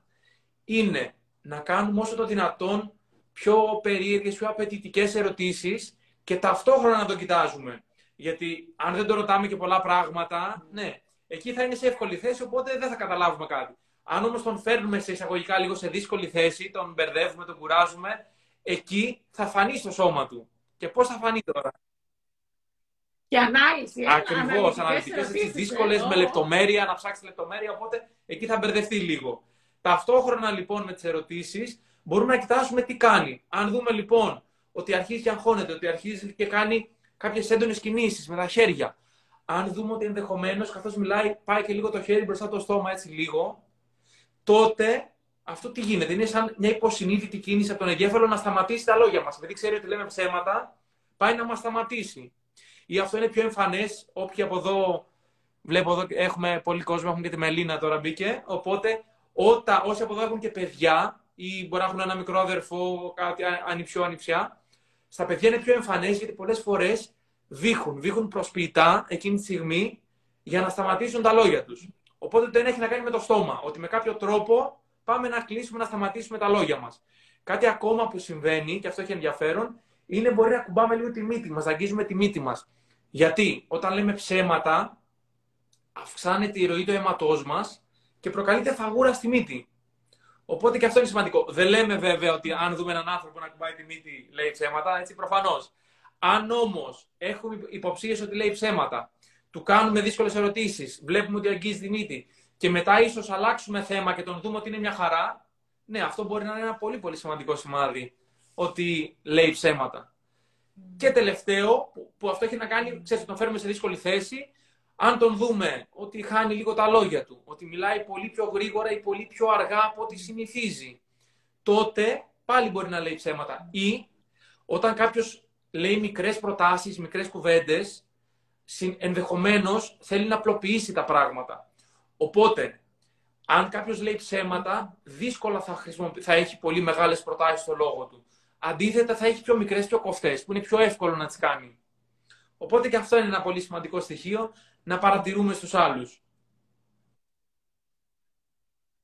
Speaker 2: είναι να κάνουμε όσο το δυνατόν πιο περίεργες, πιο απαιτητικές ερωτήσεις και ταυτόχρονα να το κοιτάζουμε. Γιατί αν δεν το ρωτάμε και πολλά πράγματα, ναι, εκεί θα είναι σε εύκολη θέση, οπότε δεν θα καταλάβουμε κάτι. Αν όμως τον φέρνουμε σε εισαγωγικά λίγο σε δύσκολη θέση, τον μπερδεύουμε, τον κουράζουμε, εκεί θα φανεί στο σώμα του. Και πώς θα φανεί τώρα;
Speaker 1: Και ανάλυση.
Speaker 2: Ακριβώς. Αναλυτικές δύσκολες, με λεπτομέρεια, να ψάξεις λεπτομέρεια. Οπότε εκεί θα μπερδευτεί λίγο. Ταυτόχρονα λοιπόν με τις ερωτήσεις μπορούμε να κοιτάσουμε τι κάνει. Αν δούμε λοιπόν ότι αρχίζει και αγχώνεται, ότι αρχίζει και κάνει κάποιες έντονες κινήσεις με τα χέρια. Αν δούμε ότι ενδεχομένως καθώς μιλάει, πάει και λίγο το χέρι μπροστά το στόμα έτσι λίγο, τότε αυτό τι γίνεται; Είναι σαν μια υποσυνείδητη κίνηση από τον εγκέφαλο να σταματήσει τα λόγια μας. Επειδή ξέρει ότι λέμε ψέματα, πάει να μας σταματήσει. Ή αυτό είναι πιο εμφανές, όποιοι από εδώ. Βλέπω εδώ έχουμε πολύ κόσμο, έχουμε και τη Μελίνα τώρα μπήκε. Οπότε, όταν, όσοι από εδώ έχουν και παιδιά, ή μπορεί να έχουν ένα μικρό αδερφό, κάτι ανιψιό, ανιψιά, στα παιδιά είναι πιο εμφανές γιατί πολλές φορές βήχουν, βήχουν προσποιητά εκείνη τη στιγμή για να σταματήσουν τα λόγια τους. Οπότε δεν έχει να κάνει με το στόμα. Ότι με κάποιο τρόπο πάμε να κλείσουμε, να σταματήσουμε τα λόγια μας. Κάτι ακόμα που συμβαίνει, και αυτό έχει ενδιαφέρον, είναι μπορεί να κουμπάμε λίγο τη μύτη μας, να αγγίζουμε τη μύτη μας. Γιατί όταν λέμε ψέματα, αυξάνεται η ροή του αίματός μας και προκαλείται φαγούρα στη μύτη. Οπότε και αυτό είναι σημαντικό. Δεν λέμε βέβαια ότι αν δούμε έναν άνθρωπο να κουμπάει τη μύτη λέει ψέματα, έτσι προφανώς. Αν όμως έχουμε υποψίες ότι λέει ψέματα, του κάνουμε δύσκολες ερωτήσεις, βλέπουμε ότι αγγίζει τη μύτη και μετά ίσως αλλάξουμε θέμα και τον δούμε ότι είναι μια χαρά, ναι, αυτό μπορεί να είναι ένα πολύ πολύ σημαντικό σημάδι ότι λέει ψέματα. Και τελευταίο, που αυτό έχει να κάνει, ξέρετε, τον φέρουμε σε δύσκολη θέση, αν τον δούμε ότι χάνει λίγο τα λόγια του, ότι μιλάει πολύ πιο γρήγορα ή πολύ πιο αργά από ό,τι συνηθίζει, τότε πάλι μπορεί να λέει ψέματα. Ή όταν κάποιος λέει μικρές προτάσεις, μικρές κουβέντες, ενδεχομένως θέλει να απλοποιήσει τα πράγματα. Οπότε, αν κάποιος λέει ψέματα, δύσκολα θα, θα έχει πολύ μεγάλες προτάσεις στο λόγο του. Αντίθετα, θα έχει πιο μικρές, πιο κοφτές, που είναι πιο εύκολο να τις κάνει. Οπότε και αυτό είναι ένα πολύ σημαντικό στοιχείο να παρατηρούμε στους άλλους.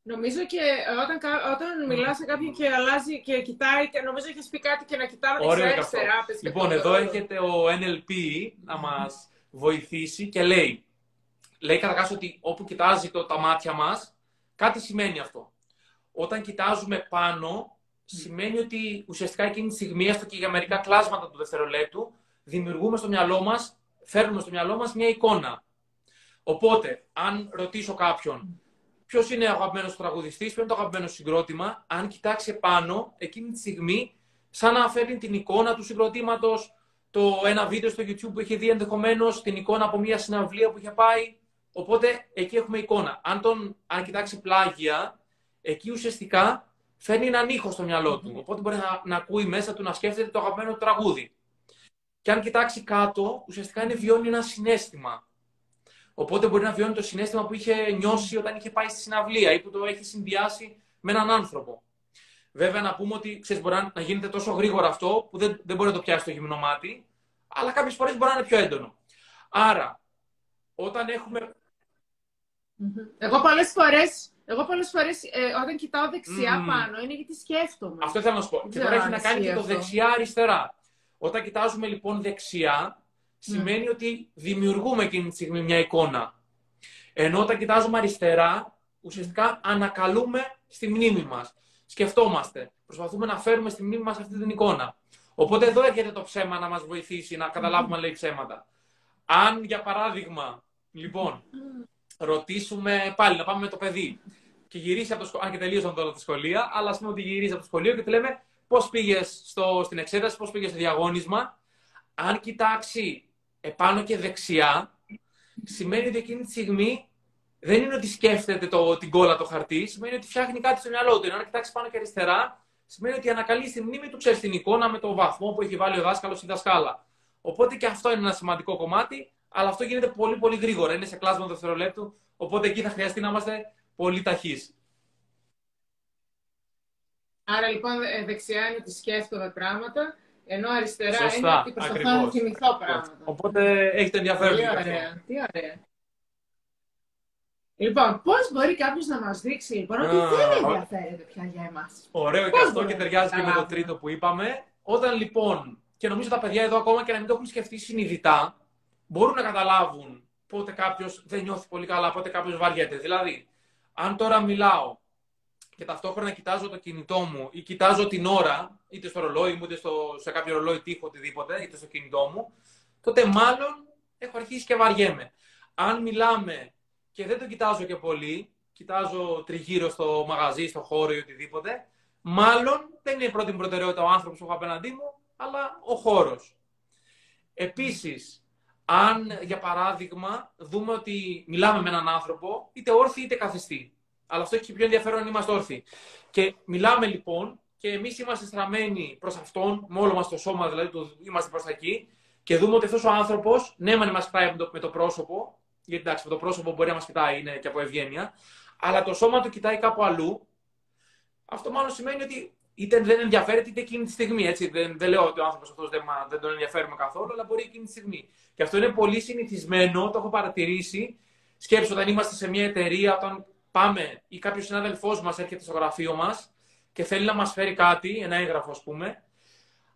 Speaker 1: Νομίζω και όταν, όταν μιλάς σε κάποιον και αλλάζει και κοιτάει, και νομίζω έχεις πει κάτι και να κοιτάμε δεξιά αριστερά.
Speaker 2: Λοιπόν, εδώ έρχεται ο NLP να μας βοηθήσει και λέει, λέει καταρχάς ότι όπου κοιτάζει το, τα μάτια μας, κάτι σημαίνει αυτό. Όταν κοιτάζουμε πάνω, σημαίνει ότι ουσιαστικά εκείνη τη στιγμή, έστω και για μερικά κλάσματα του δευτερολέπτου, δημιουργούμε στο μυαλό μας, φέρνουμε στο μυαλό μας μια εικόνα. Οπότε, αν ρωτήσω κάποιον ποιος είναι ο αγαπημένος τραγουδιστής, ποιο είναι το αγαπημένο συγκρότημα, αν κοιτάξει πάνω, εκείνη τη στιγμή, σαν να φέρνει την εικόνα του συγκροτήματος, το ένα βίντεο στο YouTube που είχε δει ενδεχομένως, την εικόνα από μια συναυλία που είχε πάει. Οπότε εκεί έχουμε εικόνα. Αν, τον, αν κοιτάξει πλάγια, εκεί ουσιαστικά φέρνει έναν ήχο στο μυαλό του. Οπότε μπορεί να, να ακούει μέσα του να σκέφτεται το αγαπημένο του τραγούδι. Και αν κοιτάξει κάτω, ουσιαστικά είναι βιώνει ένα συνέστημα. Οπότε μπορεί να βιώνει το συνέστημα που είχε νιώσει όταν είχε πάει στη συναυλία ή που το έχει συνδυάσει με έναν άνθρωπο. Βέβαια, να πούμε ότι ξέρεις, μπορεί να γίνεται τόσο γρήγορα αυτό που δεν, δεν μπορεί να το πιάσει το γυμνό μάτι, αλλά κάποιες φορές μπορεί να είναι πιο έντονο. Άρα, όταν έχουμε.
Speaker 1: Εγώ πολλές φορές εγώ πολλές φορές ε, όταν κοιτάω δεξιά πάνω είναι γιατί σκέφτομαι.
Speaker 2: Αυτό θέλω να σου πω. Και τώρα έχει να κάνει και το δεξιά-αριστερά. Όταν κοιτάζουμε λοιπόν δεξιά, σημαίνει ότι δημιουργούμε εκείνη τη στιγμή μια εικόνα. Ενώ όταν κοιτάζουμε αριστερά, ουσιαστικά ανακαλούμε στη μνήμη μας. Σκεφτόμαστε. Προσπαθούμε να φέρουμε στη μνήμη μας αυτή την εικόνα. Οπότε εδώ έρχεται το ψέμα να μας βοηθήσει να καταλάβουμε αν λέει ψέματα. Αν, για παράδειγμα, λοιπόν, ρωτήσουμε πάλι να πάμε με το παιδί και γυρίσει από το σχολείο, αν και τελείωσαν τώρα τα σχολεία, αλλά ας πούμε ότι γυρίζει από το σχολείο και του λέμε πώς πήγες στην εξέταση, πώς πήγες στο διαγώνισμα. Αν κοιτάξει επάνω και δεξιά, σημαίνει ότι εκείνη τη στιγμή δεν είναι ότι σκέφτεται το, την κόλλα το χαρτί, σημαίνει ότι φτιάχνει κάτι στο μυαλό του. Ενώ αν κοιτάξει πάνω και αριστερά, σημαίνει ότι ανακαλεί στη μνήμη του, ξέρει την εικόνα με το βαθμό που έχει βάλει ο δάσκαλος ή δασκάλα. Οπότε και αυτό είναι ένα σημαντικό κομμάτι, αλλά αυτό γίνεται πολύ πολύ γρήγορα. Είναι σε κλάσμα δευτερολέπτου, οπότε εκεί θα χρειαστεί να είμαστε πολύ ταχεί.
Speaker 1: Άρα λοιπόν ε, δεξιά είναι ότι σκέφτομαι πράγματα ενώ αριστερά Σωστά, είναι ότι προσπαθώ να θυμηθώ πράγματα.
Speaker 2: Οπότε έχετε ενδιαφέρον.
Speaker 1: Τι ωραία. Τι ωραία. Λοιπόν, πώς μπορεί κάποιος να μας δείξει λοιπόν ότι δεν ενδιαφέρεται πια για εμάς;
Speaker 2: Ωραίο και αυτό και ταιριάζει και με το τρίτο που είπαμε. Όταν λοιπόν, και νομίζω τα παιδιά εδώ ακόμα και να μην το έχουν σκεφτεί συνειδητά, μπορούν να καταλάβουν πότε κάποιος δεν νιώθει πολύ καλά, πότε κάποιος βαριέται. Δηλαδή, αν τώρα μιλάω και ταυτόχρονα κοιτάζω το κινητό μου ή κοιτάζω την ώρα, είτε στο ρολόι μου, είτε στο, σε κάποιο ρολόι τείχο, οτιδήποτε, είτε στο κινητό μου, τότε μάλλον έχω αρχίσει και βαριέμαι. Αν μιλάμε και δεν το κοιτάζω και πολύ, κοιτάζω τριγύρω στο μαγαζί, στο χώρο ή οτιδήποτε, μάλλον δεν είναι η πρώτη προτεραιότητα ο άνθρωπος που έχω απέναντί μου, αλλά ο χώρος. Επίσης, αν για παράδειγμα δούμε ότι μιλάμε με έναν άνθρωπο, είτε όρθιοι είτε καθιστή. Αλλά αυτό έχει πιο ενδιαφέρον αν είμαστε όρθιοι. Και μιλάμε λοιπόν και εμείς είμαστε στραμμένοι προς αυτόν, με όλο μας το σώμα δηλαδή, το, είμαστε προς τα εκεί, και δούμε ότι αυτός ο άνθρωπος, ναι, μεν μας κοιτάει με το πρόσωπο, γιατί εντάξει, με το πρόσωπο μπορεί να μας κοιτάει, είναι και από ευγένεια, αλλά το σώμα του κοιτάει κάπου αλλού. Αυτό μάλλον σημαίνει ότι είτε δεν ενδιαφέρεται είτε εκείνη τη στιγμή. Έτσι. Δεν, δεν λέω ότι ο άνθρωπος αυτός δεν, δεν τον ενδιαφέρουμε καθόλου, αλλά μπορεί εκείνη τη στιγμή. Και αυτό είναι πολύ συνηθισμένο, το έχω παρατηρήσει. Σκέψω όταν είμαστε σε μια εταιρεία, όταν πάμε ή κάποιος συνάδελφός μας έρχεται στο γραφείο μας και θέλει να μας φέρει κάτι, ένα έγγραφο, ας πούμε,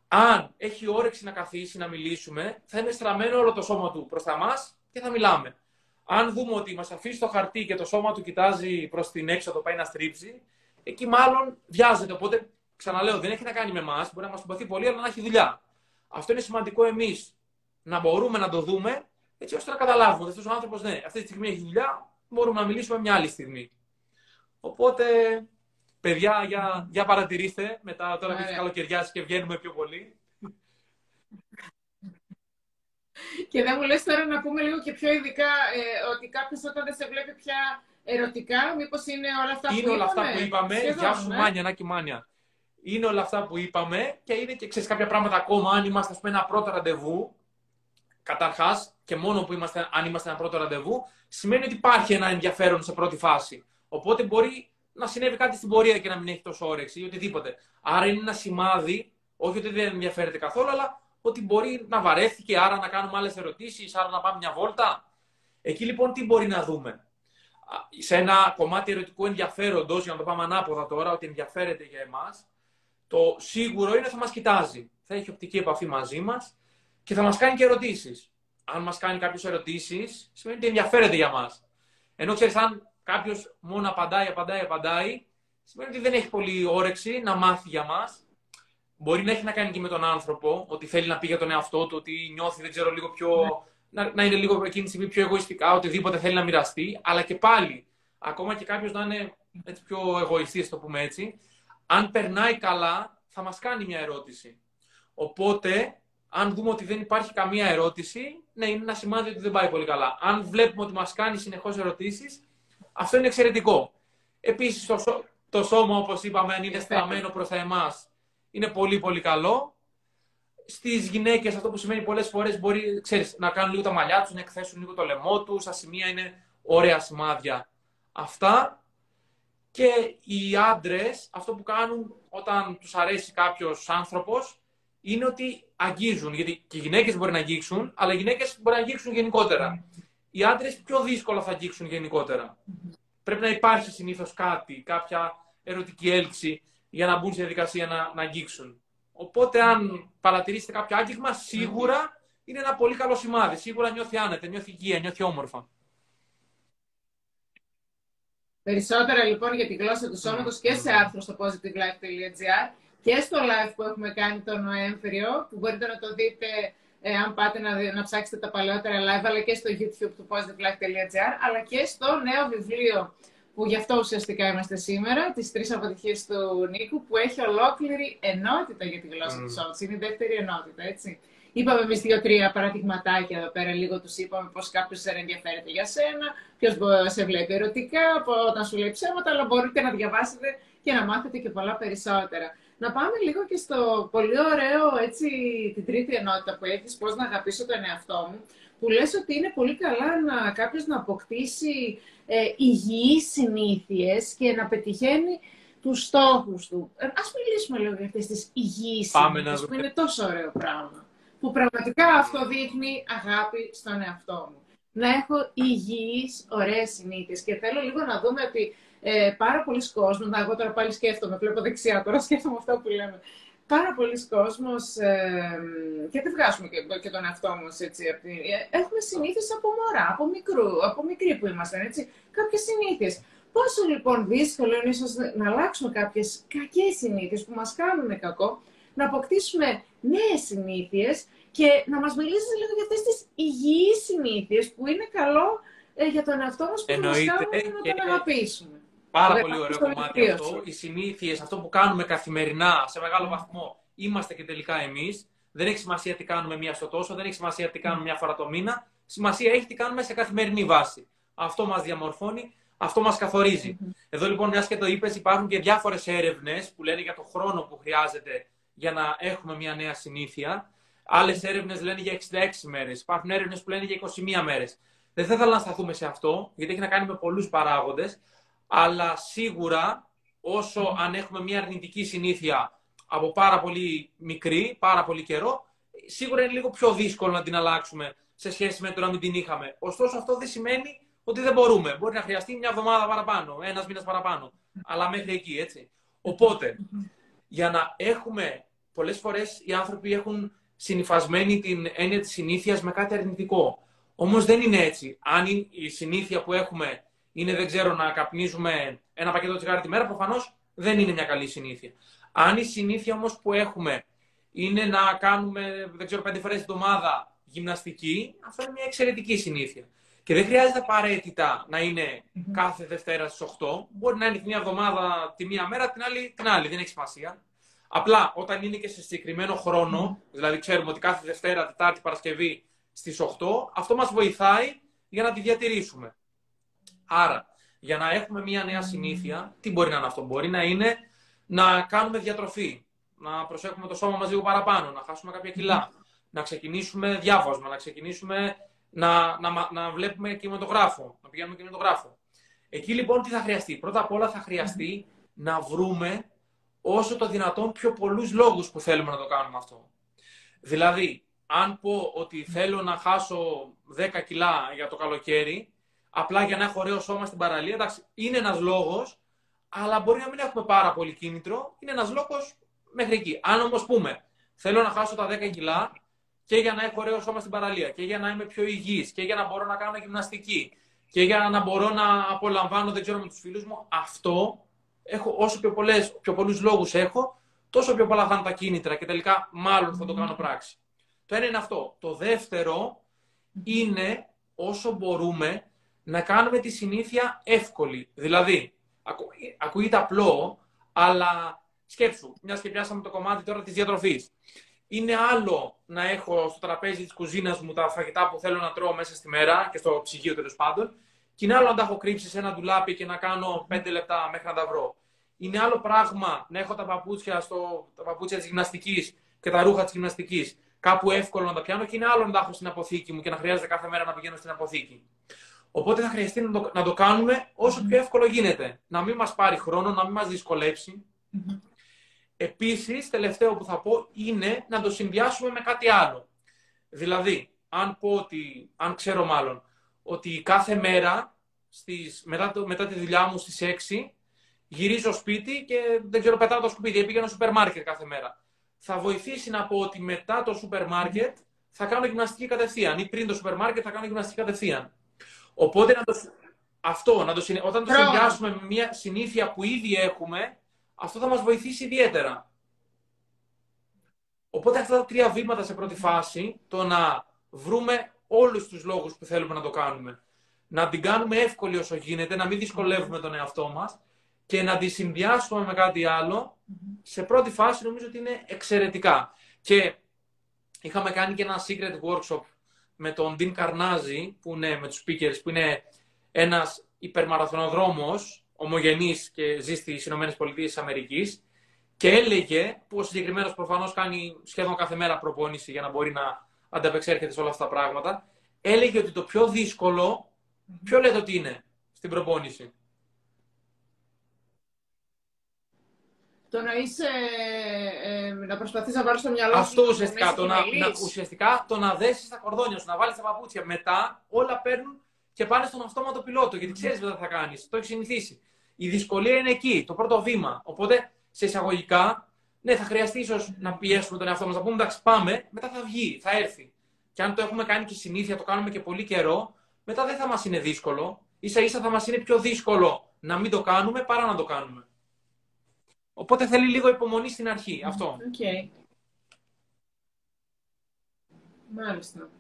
Speaker 2: αν έχει όρεξη να καθίσει, να μιλήσουμε, θα είναι στραμμένο όλο το σώμα του προς τα μας και θα μιλάμε. Αν δούμε ότι μας αφήσει το χαρτί και το σώμα του κοιτάζει προς την έξοδο, πάει να στρίψει, εκεί μάλλον βιάζεται. Οπότε, ξαναλέω, δεν έχει να κάνει με εμάς, μπορεί να μας συμπαθεί πολύ, αλλά να έχει δουλειά. Αυτό είναι σημαντικό εμείς να μπορούμε να το δούμε, έτσι ώστε να καταλάβουμε ότι αυτός ο άνθρωπος, ναι, αυτή τη στιγμή έχει δουλειά, μπορούμε να μιλήσουμε μια άλλη στιγμή. Οπότε, παιδιά, για, για παρατηρήστε, μετά τώρα που έχεις καλοκαιριάσει και βγαίνουμε πιο πολύ.
Speaker 1: Και δεν μου λες τώρα να πούμε λίγο και πιο ειδικά ε, ότι κάποιος όταν δεν σε βλέπει πια ερωτικά, μήπως είναι όλα αυτά
Speaker 2: είναι
Speaker 1: που
Speaker 2: όλα
Speaker 1: είπαμε.
Speaker 2: αυτά που είπαμε;
Speaker 1: Σχεδόν,
Speaker 2: Γεια σου,
Speaker 1: ναι.
Speaker 2: Μάνια, Νάκη Μάνια. Είναι όλα αυτά που είπαμε και είναι και ξέρεις κάποια πράγματα ακόμα. Αν είμαστε, ας πούμε, ένα πρώτο ραντεβού, καταρχάς, και μόνο που είμαστε, αν είμαστε ένα πρώτο ραντεβού, σημαίνει ότι υπάρχει ένα ενδιαφέρον σε πρώτη φάση. Οπότε μπορεί να συνέβη κάτι στην πορεία και να μην έχει τόσο όρεξη ή οτιδήποτε. Άρα είναι ένα σημάδι, όχι ότι δεν ενδιαφέρεται καθόλου, αλλά ότι μπορεί να βαρέθηκε, άρα να κάνουμε άλλες ερωτήσεις, άρα να πάμε μια βόλτα. Εκεί λοιπόν τι μπορεί να δούμε; Σε ένα κομμάτι ερωτικού ενδιαφέροντος, για να το πάμε ανάποδα τώρα, ότι ενδιαφέρεται για εμάς, το σίγουρο είναι ότι θα μας κοιτάζει. Θα έχει οπτική επαφή μαζί μας και θα μας κάνει και ερωτήσεις. Αν μας κάνει κάποιε ερωτήσεις, σημαίνει ότι ενδιαφέρεται για μας. Ενώ ξέρεις, αν κάποιος μόνο απαντάει, απαντάει, απαντάει, σημαίνει ότι δεν έχει πολύ όρεξη να μάθει για μας. Μπορεί να έχει να κάνει και με τον άνθρωπο, ότι θέλει να πει για τον εαυτό του, ότι νιώθει, δεν ξέρω, λίγο πιο. Να, να είναι λίγο εκείνη τη στιγμή πιο εγωιστικά, οτιδήποτε θέλει να μοιραστεί. Αλλά και πάλι, ακόμα και κάποιος να είναι έτσι, πιο εγωιστή, το πούμε έτσι, αν περνάει καλά, θα μας κάνει μια ερώτηση. Οπότε, αν δούμε ότι δεν υπάρχει καμία ερώτηση, ναι, είναι ένα σημάδι ότι δεν πάει πολύ καλά. Αν βλέπουμε ότι μας κάνει συνεχώς ερωτήσεις, αυτό είναι εξαιρετικό. Επίσης, το, σω- το σώμα, όπως είπαμε, αν είναι στραμμένο προς τα εμάς, είναι πολύ πολύ καλό. Στις γυναίκες, αυτό που σημαίνει πολλές φορές μπορεί ξέρεις, να κάνουν λίγο τα μαλλιά τους, να εκθέσουν λίγο το λαιμό τους. Στα σημεία είναι ωραία σημάδια. Αυτά. Και οι άντρες, αυτό που κάνουν όταν τους αρέσει κάποιος άνθρωπος, είναι ότι αγγίζουν. Γιατί και οι γυναίκες μπορεί να αγγίξουν, αλλά οι γυναίκες μπορεί να αγγίξουν γενικότερα. Οι άντρες πιο δύσκολα θα αγγίξουν γενικότερα. Πρέπει να υπάρχει συνήθως κάτι, κάποια ερωτική έλξη για να μπουν στη διαδικασία να, να αγγίξουν. Οπότε, αν παρατηρήσετε κάποιο άγγιγμα, σίγουρα είναι ένα πολύ καλό σημάδι. Σίγουρα νιώθει άνετα, νιώθει υγεία, νιώθει όμορφα.
Speaker 1: Περισσότερα λοιπόν για τη γλώσσα του σώματος και σε άρθρο στο positivelife.gr και στο live που έχουμε κάνει τον Νοέμβριο, που μπορείτε να το δείτε ε, αν πάτε να, να ψάξετε τα παλαιότερα live, αλλά και στο YouTube του positivelife.gr, αλλά και στο νέο βιβλίο που γι' αυτό ουσιαστικά είμαστε σήμερα, τις τρεις αποτυχίες του Νίκου, που έχει ολόκληρη ενότητα για τη γλώσσα του σώματος. Είναι η δεύτερη ενότητα, έτσι. Είπαμε εμείς δύο-τρία παραδειγματάκια εδώ πέρα, λίγο τους είπαμε πώς κάποιος δεν ενδιαφέρεται για σένα, ποιος σε βλέπει ερωτικά, όταν σου λέει ψέματα, αλλά μπορείτε να διαβάσετε και να μάθετε και πολλά περισσότερα. Να πάμε λίγο και στο πολύ ωραίο, έτσι, την τρίτη ενότητα που έχεις, πώς να αγαπήσω τον εαυτό μου, που λες ότι είναι πολύ καλά να κάποιος να αποκτήσει ε, υγιείς συνήθειες και να πετυχαίνει τους στόχους του. Ε, ας μιλήσουμε λίγο για αυτές τις υγιείς
Speaker 2: Πάμε να
Speaker 1: συνήθειες, που
Speaker 2: δούμε.
Speaker 1: είναι τόσο ωραίο πράγμα. Που πραγματικά αυτό δείχνει αγάπη στον εαυτό μου. να έχω υγιείς, ωραίες συνήθειες. Και θέλω λίγο να δούμε ότι ε, πάρα πολλοί κόσμοι, να εγώ τώρα πάλι σκέφτομαι, βλέπω δεξιά, τώρα σκέφτομαι αυτό που λέμε. Πάρα πολλοί κόσμος, ε, και δεν βγάζουμε και, και τον εαυτό μας, έτσι, από ε, έχουμε συνήθειες από μωρά, από μικρού, από μικρή που ήμασταν, έτσι, κάποιες συνήθειες. Πόσο λοιπόν δύσκολο είναι ίσως να αλλάξουμε κάποιες κακές συνήθειες που μας κάνουν κακό, να αποκτήσουμε νέες συνήθειες και να μας μιλήσεις λίγο για αυτές τις υγιείς συνήθειες που είναι καλό ε, για τον εαυτό μας που μας κάνουν να τον αγαπήσουμε.
Speaker 2: Πάρα πολύ ωραίο κομμάτι αυτό. Οι συνήθειες, αυτό που κάνουμε καθημερινά, σε μεγάλο βαθμό, είμαστε και τελικά εμείς. Δεν έχει σημασία τι κάνουμε μία στο τόσο, δεν έχει σημασία τι κάνουμε μία φορά το μήνα. Σημασία έχει τι κάνουμε σε καθημερινή βάση. Αυτό μας διαμορφώνει, αυτό μας καθοριζει Εδώ λοιπόν, μιας και το είπες, υπάρχουν και διάφορες έρευνες που λένε για το χρόνο που χρειάζεται για να έχουμε μια νέα συνήθεια. Άλλες έρευνες λένε για 66 μέρες. Υπάρχουν έρευνες που λένε για 21 μέρες. Δεν θα ήθελα να σταθούμε σε αυτό, γιατί έχει να κάνει με πολλούς παράγοντες. Αλλά σίγουρα, όσο αν έχουμε μια αρνητική συνήθεια από πάρα πολύ μικρή, πάρα πολύ καιρό, σίγουρα είναι λίγο πιο δύσκολο να την αλλάξουμε σε σχέση με το να μην την είχαμε. Ωστόσο, αυτό δεν σημαίνει ότι δεν μπορούμε. Μπορεί να χρειαστεί μια εβδομάδα παραπάνω, ένας μήνας παραπάνω. Αλλά μέχρι εκεί, έτσι. Οπότε, για να έχουμε. Πολλές φορές οι άνθρωποι έχουν συνυφασμένη την έννοια της συνήθειας με κάτι αρνητικό. Όμως δεν είναι έτσι. Αν η συνήθεια που έχουμε είναι, δεν ξέρω, να καπνίζουμε ένα πακέτο τσιγάρα τη μέρα, προφανώς δεν είναι μια καλή συνήθεια. Αν η συνήθεια όμως που έχουμε είναι να κάνουμε, δεν ξέρω, πέντε φορές την εβδομάδα γυμναστική, αυτό είναι μια εξαιρετική συνήθεια. Και δεν χρειάζεται απαραίτητα να ειναι κάθε Δευτέρα στις 8. Μπορεί να είναι τη μία εβδομάδα τη μία μέρα, την άλλη την άλλη. Δεν έχει σημασία. Απλά όταν είναι και σε συγκεκριμένο χρόνο, δηλαδή ξέρουμε ότι κάθε Δευτέρα, Τετάρτη, Παρασκευή στις 8, αυτό μας βοηθάει για να τη διατηρήσουμε. Άρα, για να έχουμε μια νέα συνήθεια, τι μπορεί να είναι αυτό; Μπορεί να είναι να κάνουμε διατροφή, να προσέχουμε το σώμα μας λίγο παραπάνω, να χάσουμε κάποια κιλά, να ξεκινήσουμε διάβασμα, να ξεκινήσουμε να, να, να βλέπουμε κινηματογράφο, να πηγαίνουμε κινηματογράφο. Εκεί λοιπόν τι θα χρειαστεί; Πρώτα απ' όλα θα χρειαστεί να βρούμε όσο το δυνατόν πιο πολλούς λόγους που θέλουμε να το κάνουμε αυτό. Δηλαδή, αν πω ότι θέλω να χάσω 10 κιλά για το καλοκαίρι, απλά για να έχω ωραίο σώμα στην παραλία, εντάξει, είναι ένας λόγος, αλλά μπορεί να μην έχουμε πάρα πολύ κίνητρο, είναι ένας λόγος μέχρι εκεί. Αν όμως πούμε, θέλω να χάσω τα 10 κιλά και για να έχω ωραίο σώμα στην παραλία και για να είμαι πιο υγιής και για να μπορώ να κάνω γυμναστική και για να μπορώ να απολαμβάνω, δεν ξέρω, με τους φίλους μου, αυτό έχω, όσο πιο, πολλές, πιο πολλούς λόγους έχω, τόσο πιο πολλά θα είναι τα κίνητρα και τελικά μάλλον θα το κάνω πράξη. Το ένα είναι αυτό. Το δεύτερο είναι όσο μπορούμε να κάνουμε τη συνήθεια εύκολη. Δηλαδή, ακου, ακούγεται απλό, αλλά σκέψου, μιας και πιάσαμε το κομμάτι τώρα της διατροφής. Είναι άλλο να έχω στο τραπέζι της κουζίνας μου τα φαγητά που θέλω να τρώω μέσα στη μέρα και στο ψυγείο τέλος πάντων. Και είναι άλλο να τα έχω κρύψει σε ένα ντουλάπι και να κάνω πέντε λεπτά μέχρι να τα βρω. Είναι άλλο πράγμα να έχω τα παπούτσια, στο, τα παπούτσια της γυμναστικής και τα ρούχα της γυμναστικής κάπου εύκολο να τα πιάνω και είναι άλλο να τα έχω στην αποθήκη μου και να χρειάζεται κάθε μέρα να πηγαίνω στην αποθήκη. Οπότε θα χρειαστεί να το, να το κάνουμε όσο πιο εύκολο γίνεται. Να μην μας πάρει χρόνο, να μην μας δυσκολέψει. Mm-hmm. Επίσης, τελευταίο που θα πω είναι να το συνδυάσουμε με κάτι άλλο. Δηλαδή, αν πω ότι, αν ξέρω μάλλον, ότι κάθε μέρα στις, μετά, το, μετά τη δουλειά μου στις 6 γυρίζω σπίτι και δεν ξέρω πετάω το σκουπίδι, πήγαινα στο σούπερ μάρκετ κάθε μέρα. Θα βοηθήσει να πω ότι μετά το σούπερ μάρκετ θα κάνω γυμναστική κατευθείαν ή πριν το σούπερ μάρκετ θα κάνω γυμναστική κατευθείαν. Οπότε να το, αυτό, να το, όταν το συνδυάσουμε με μια συνήθεια που ήδη έχουμε, αυτό θα μας βοηθήσει ιδιαίτερα. Οπότε αυτά τα τρία βήματα σε πρώτη φάση, το να βρούμε όλους τους λόγους που θέλουμε να το κάνουμε, να την κάνουμε εύκολη όσο γίνεται, να μην δυσκολεύουμε τον εαυτό μας και να τη συνδυάσουμε με κάτι άλλο, σε πρώτη φάση νομίζω ότι είναι εξαιρετικά. Και είχαμε κάνει και ένα secret workshop με τον Dean Καρνάζη, που είναι με τους speakers, που είναι ένας υπερμαραθωνοδρόμος, ομογενής και ζει στις Ηνωμένες Πολιτείες Αμερικής και έλεγε, που ο συγκεκριμένος προφανώς κάνει σχεδόν κάθε μέρα προπόνηση για να μπορεί να ανταπεξέρχεται σε όλα αυτά τα πράγματα, έλεγε ότι το πιο δύσκολο, ποιο λέτε ότι είναι στην προπόνηση;
Speaker 1: Το να είσαι, ε, να προσπαθείς να βάλεις στο μυαλό σου.
Speaker 2: Αυτό ουσιαστικά, το να, να, ουσιαστικά το να δέσεις τα κορδόνια σου, να βάλεις τα παπούτσια. Μετά όλα παίρνουν και πάνε στον αυτόματο πιλότο, γιατί ξέρεις τι θα κάνεις, το έχεις συνηθίσει. Η δυσκολία είναι εκεί, το πρώτο βήμα. Οπότε, σε εισαγωγικά, ναι, θα χρειαστεί ίσως να πιέσουμε τον εαυτό μας, να πούμε εντάξει, πάμε, μετά θα βγει, θα έρθει. Και αν το έχουμε κάνει και συνήθεια, το κάνουμε και πολύ καιρό, μετά δεν θα μας είναι δύσκολο. σα ίσα θα μας είναι πιο δύσκολο να μην το κάνουμε παρά να το κάνουμε. Οπότε θέλει λίγο υπομονή στην αρχή. Αυτό.
Speaker 1: Okay. Μάλιστα.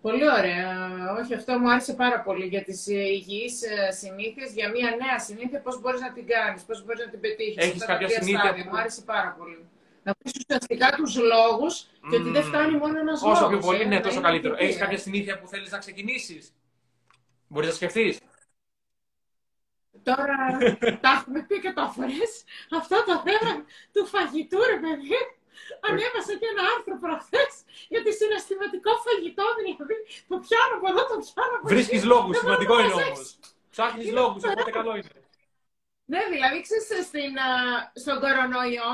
Speaker 1: Πολύ ωραία. Όχι, αυτό μου άρεσε πάρα πολύ για τις υγιείς ε, συνήθειες, για μια νέα συνήθεια, πώς μπορείς να την κάνεις, πώς μπορείς να την πετύχεις.
Speaker 2: Έχεις κάποια συνήθεια
Speaker 1: που... Μου άρεσε πάρα πολύ. Να πεις ουσιαστικά τους λόγους mm. και ότι δεν φτάνει μόνο ένας
Speaker 2: Όσο λόγος. Όσο πιο πολύ, ε, ναι, τόσο καλύτερο. Έχεις κάποια συνήθεια που θέλεις να ξεκινήσεις; Μπορείς να σκεφτείς;
Speaker 1: Τώρα τα έχουμε πει και το φορές. Αυτό το θέμα του φαγητού, ρε παιδί. Ανέβασα και ένα άρθρο προχθές για τη συναισθηματικό φαγητό, δηλαδή το πιάνω από εδώ, το πιάνω από
Speaker 2: εκεί. Βρίσκεις λόγους, σημαντικό είναι όμως. Ψάχνεις λόγους, οπότε καλό είναι.
Speaker 1: Ναι, δηλαδή, ξέρεις, στην, στον κορονοϊό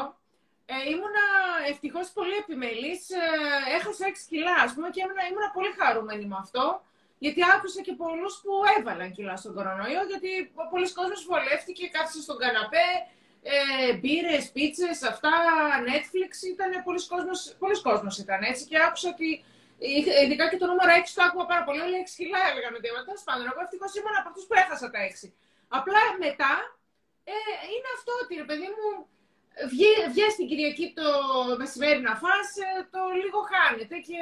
Speaker 1: ε, ήμουνα ευτυχώς πολύ επιμελής. Ε, έχασα 6 κιλά, ας πούμε, και ήμουνα, ήμουνα πολύ χαρούμενη με αυτό. Γιατί άκουσα και πολλούς που έβαλαν κιλά στον κορονοϊό, γιατί πολλοί κόσμοι βολεύτηκε, κάθισε στον καναπέ, ε, μπύρες, πίτσες, αυτά, Netflix, ήταν πολλοί κόσμος, πολλοί κόσμος ήταν έτσι και άκουσα ότι ειδικά και το νούμερο 6 το άκουγα πάρα πολύ, όλοι 6 κιλά έλεγαν ότι έβαλα. Τέλος πάντων, εγώ ευτυχώς ήμουν από αυτούς που έχασα τα 6. Απλά μετά ε, είναι αυτό ότι ρε παιδί μου, βγαίνει την Κυριακή το μεσημέρι να φας, ε, το λίγο χάνεται και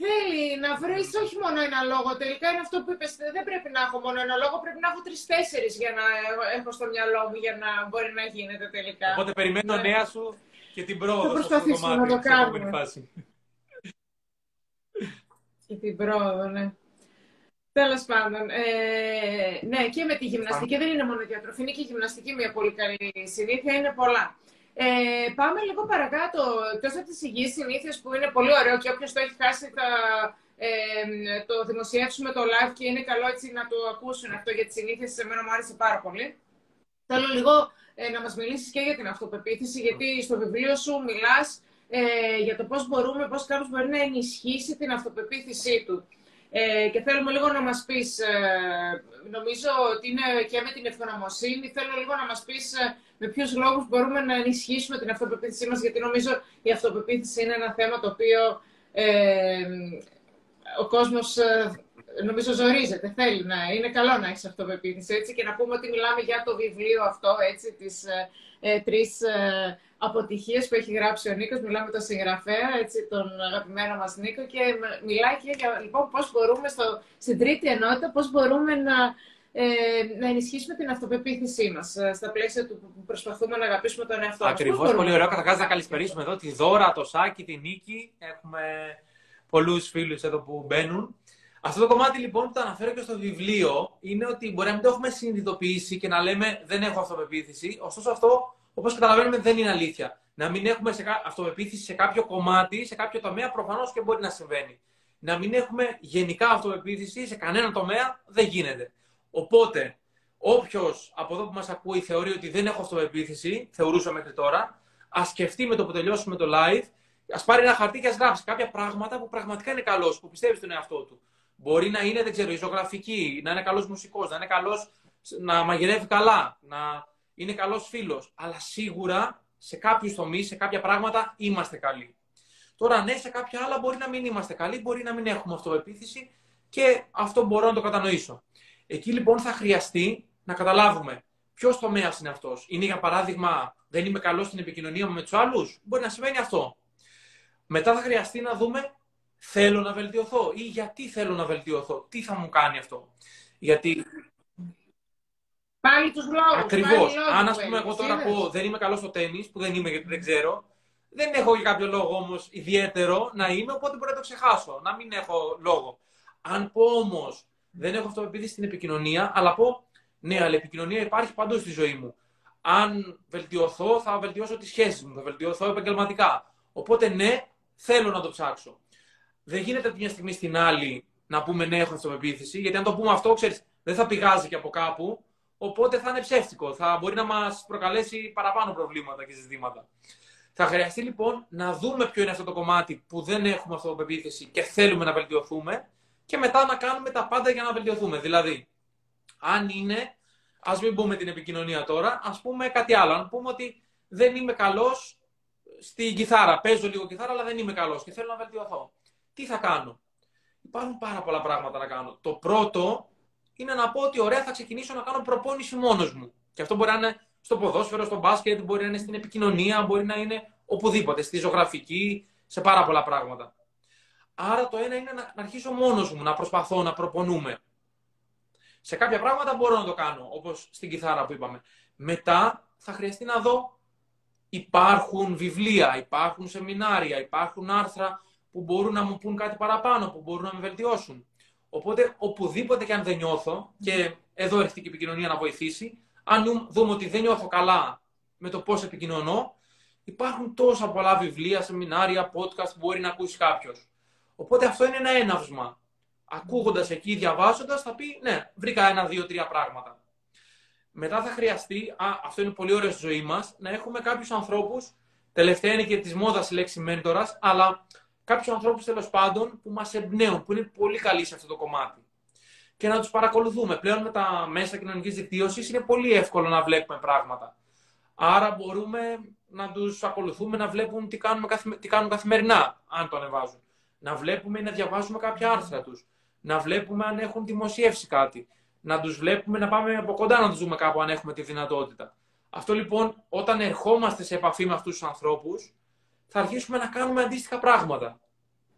Speaker 1: θέλει να βρεις όχι μόνο ένα λόγο. Τελικά είναι αυτό που είπες. Δεν πρέπει να έχω μόνο ένα λόγο, πρέπει να έχω τρει-τέσσερι για να έχω στο μυαλό μου για να μπορεί να γίνεται τελικά.
Speaker 2: Οπότε περιμένω ναι. νέα σου και την πρόοδο.
Speaker 1: Θα προσπαθήσουμε να το κάνουμε. Και την πρόοδο, ναι. Τέλος πάντων. Ε, ναι, και με τη γυμναστική δεν είναι μόνο η διατροφή, είναι και η γυμναστική μια πολύ καλή συνήθεια, είναι πολλά. Ε, πάμε λίγο παρακάτω, εκτός από τις υγιείς συνήθειες που είναι πολύ ωραίο και όποιος το έχει χάσει θα ε, το δημοσιεύσουμε το live και είναι καλό έτσι να το ακούσουν αυτό για τι συνήθειες. Σε μένα μου άρεσε πάρα πολύ. Θέλω λίγο ε, να μας μιλήσεις και για την αυτοπεποίθηση, γιατί στο βιβλίο σου μιλάς ε, για το πώς μπορούμε, πώς κάποιος μπορεί να ενισχύσει την αυτοπεποίθησή του. Ε, και θέλουμε λίγο να μας πεις, ε, νομίζω ότι είναι και με την ευγνωμοσύνη, θέλω λίγο να μας πεις ε, με ποιους λόγους μπορούμε να ενισχύσουμε την αυτοπεποίθησή μας, γιατί νομίζω η αυτοπεποίθηση είναι ένα θέμα το οποίο ε, ο κόσμος ε, νομίζω ζορίζεται, θέλει να είναι καλό να έχει αυτοπεποίθηση, έτσι, και να πούμε ότι μιλάμε για το βιβλίο αυτό, έτσι, τις ε, τρεις αποτυχίες που έχει γράψει ο Νίκος. Μιλάμε με τον συγγραφέα, έτσι, τον αγαπημένο μας Νίκο και μιλάει και για λοιπόν, πώς μπορούμε στο, στην τρίτη ενότητα, πώς μπορούμε να, ε, να ενισχύσουμε την αυτοπεποίθησή μας ε, στα πλαίσια του που προσπαθούμε να αγαπήσουμε τον εαυτό μας.
Speaker 2: Ακριβώς, πολύ ωραίο. Καταρχάς να καλησπερίσουμε εδώ τη Δώρα, το Σάκη, τη Νίκη. Έχουμε πολλούς φίλους εδώ που μπαίνουν. Αυτό το κομμάτι λοιπόν που το αναφέρω και στο βιβλίο είναι ότι μπορεί να μην το έχουμε συνειδητοποιήσει και να λέμε δεν έχω αυτοπεποίθηση. Ωστόσο αυτό Όπως καταλαβαίνουμε, δεν είναι αλήθεια. Να μην έχουμε σε αυτοπεποίθηση σε κάποιο κομμάτι, σε κάποιο τομέα, προφανώς και μπορεί να συμβαίνει. Να μην έχουμε γενικά αυτοπεποίθηση σε κανένα τομέα, δεν γίνεται. Οπότε, όποιος από εδώ που μας ακούει θεωρεί ότι δεν έχω αυτοπεποίθηση, θεωρούσα μέχρι τώρα, ας σκεφτεί με το που τελειώσουμε το live, ας πάρει ένα χαρτί και ας γράψει κάποια πράγματα που πραγματικά είναι καλός, που πιστεύει στον εαυτό του. Μπορεί να είναι, δεν ξέρω, η ζωγραφική, να είναι καλός μουσικός, να είναι καλός να μαγειρεύει καλά, να είναι καλός φίλος. Αλλά σίγουρα σε κάποιους τομείς, σε κάποια πράγματα είμαστε καλοί. Τώρα, ναι, σε κάποια άλλα μπορεί να μην είμαστε καλοί, μπορεί να μην έχουμε αυτοπεποίθηση και αυτό μπορώ να το κατανοήσω. Εκεί λοιπόν θα χρειαστεί να καταλάβουμε ποιος τομέας είναι αυτός. Είναι για παράδειγμα, δεν είμαι καλός στην επικοινωνία μου με τους άλλους; Μπορεί να σημαίνει αυτό. Μετά θα χρειαστεί να δούμε, θέλω να βελτιωθώ ή γιατί θέλω να βελτιωθώ; Τι θα μου κάνει αυτό; Γιατί
Speaker 1: Πάλι τους λόγους.
Speaker 2: Ακριβώς. Αν ας πούμε, εγώ τώρα πω δεν είμαι καλός στο τέννη, που δεν είμαι γιατί δεν ξέρω, δεν έχω για κάποιο λόγο όμως ιδιαίτερο να είμαι, οπότε μπορεί να το ξεχάσω. Να μην έχω λόγο. Αν πω όμως δεν έχω αυτοπεποίθηση στην επικοινωνία, αλλά πω ναι, αλλά η επικοινωνία υπάρχει παντού στη ζωή μου. Αν βελτιωθώ, θα βελτιώσω τι σχέσει μου, θα βελτιωθώ επαγγελματικά. Οπότε ναι, θέλω να το ψάξω. Δεν γίνεται από μια στιγμή στην άλλη να πούμε ναι, έχω αυτοπεποίθηση, γιατί αν το πούμε αυτό, ξέρεις, δεν θα πηγάζει και από κάπου, οπότε θα είναι ψεύτικο. Θα μπορεί να μας προκαλέσει παραπάνω προβλήματα και ζητήματα. Θα χρειαστεί λοιπόν να δούμε ποιο είναι αυτό το κομμάτι που δεν έχουμε αυτοπεποίθηση και θέλουμε να βελτιωθούμε και μετά να κάνουμε τα πάντα για να βελτιωθούμε. Δηλαδή, αν είναι, ας μην πούμε την επικοινωνία τώρα, ας πούμε κάτι άλλο. Αν πούμε ότι δεν είμαι καλός στην κιθάρα. Παίζω λίγο κιθάρα, αλλά δεν είμαι καλός και θέλω να βελτιωθώ. Τι θα κάνω; Υπάρχουν πάρα πολλά πράγματα να κάνω. Το πρώτο είναι να πω ότι ωραία θα ξεκινήσω να κάνω προπόνηση μόνος μου. Και αυτό μπορεί να είναι στο ποδόσφαιρο, στο μπάσκετ, μπορεί να είναι στην επικοινωνία, μπορεί να είναι οπουδήποτε, στη ζωγραφική, σε πάρα πολλά πράγματα. Άρα το ένα είναι να αρχίσω μόνος μου, να προσπαθώ να προπονούμε. Σε κάποια πράγματα μπορώ να το κάνω, όπως στην κιθάρα που είπαμε. Μετά θα χρειαστεί να δω υπάρχουν βιβλία, υπάρχουν σεμινάρια, υπάρχουν άρθρα που μπορούν να μου πούν κάτι παραπάνω, που μπορούν να με βελτιώσουν. Οπότε, οπουδήποτε και αν δεν νιώθω, και εδώ έρχεται και η επικοινωνία να βοηθήσει, αν δούμε ότι δεν νιώθω καλά με το πώς επικοινωνώ, υπάρχουν τόσα πολλά βιβλία, σεμινάρια, podcast που μπορεί να ακούσει κάποιος. Οπότε αυτό είναι ένα έναυσμα. Ακούγοντας εκεί, διαβάζοντας, θα πει ναι, βρήκα ένα, δύο, τρία πράγματα. Μετά θα χρειαστεί, α, αυτό είναι πολύ ωραίο στη ζωή μας, να έχουμε κάποιους ανθρώπους. Τελευταία είναι και της μόδας η λέξη μέντορας, αλλά κάποιους ανθρώπους τέλος πάντων που μας εμπνέουν, που είναι πολύ καλοί σε αυτό το κομμάτι. Και να τους παρακολουθούμε. Πλέον με τα μέσα κοινωνικής δικτύωσης είναι πολύ εύκολο να βλέπουμε πράγματα. Άρα μπορούμε να τους ακολουθούμε, να βλέπουν τι κάνουν, τι κάνουν καθημερινά, αν το ανεβάζουν. Να βλέπουμε ή να διαβάζουμε κάποια άρθρα τους. Να βλέπουμε αν έχουν δημοσιεύσει κάτι. Να τους βλέπουμε, να πάμε από κοντά να τους δούμε κάπου αν έχουμε τη δυνατότητα. Αυτό λοιπόν, όταν ερχόμαστε σε επαφή με αυτούς τους ανθρώπους, θα αρχίσουμε να κάνουμε αντίστοιχα πράγματα.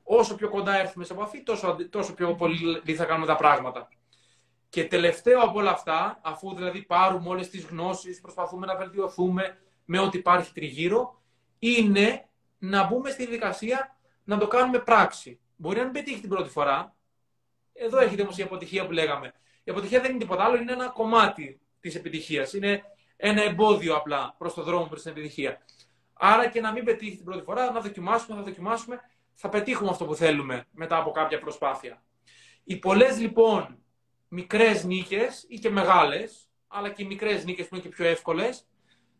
Speaker 2: Όσο πιο κοντά έρθουμε σε επαφή, τόσο, τόσο πιο πολύ θα κάνουμε τα πράγματα. Και τελευταίο από όλα αυτά, αφού δηλαδή πάρουμε όλες τις γνώσεις, προσπαθούμε να βελτιωθούμε με ό,τι υπάρχει τριγύρω, είναι να μπούμε στη δικασία να το κάνουμε πράξη. Μπορεί να μην πετύχει την πρώτη φορά. Εδώ έρχεται όμως η αποτυχία που λέγαμε. Η αποτυχία δεν είναι τίποτα άλλο, είναι ένα κομμάτι της επιτυχίας. Είναι ένα εμπόδιο απλά προς το δρόμο προς την επιτυχία. Άρα και να μην πετύχει την πρώτη φορά, να δοκιμάσουμε, θα δοκιμάσουμε, θα πετύχουμε αυτό που θέλουμε μετά από κάποια προσπάθεια. Οι πολλές λοιπόν μικρές νίκες ή και μεγάλες, αλλά και οι μικρές νίκες που είναι και πιο εύκολες,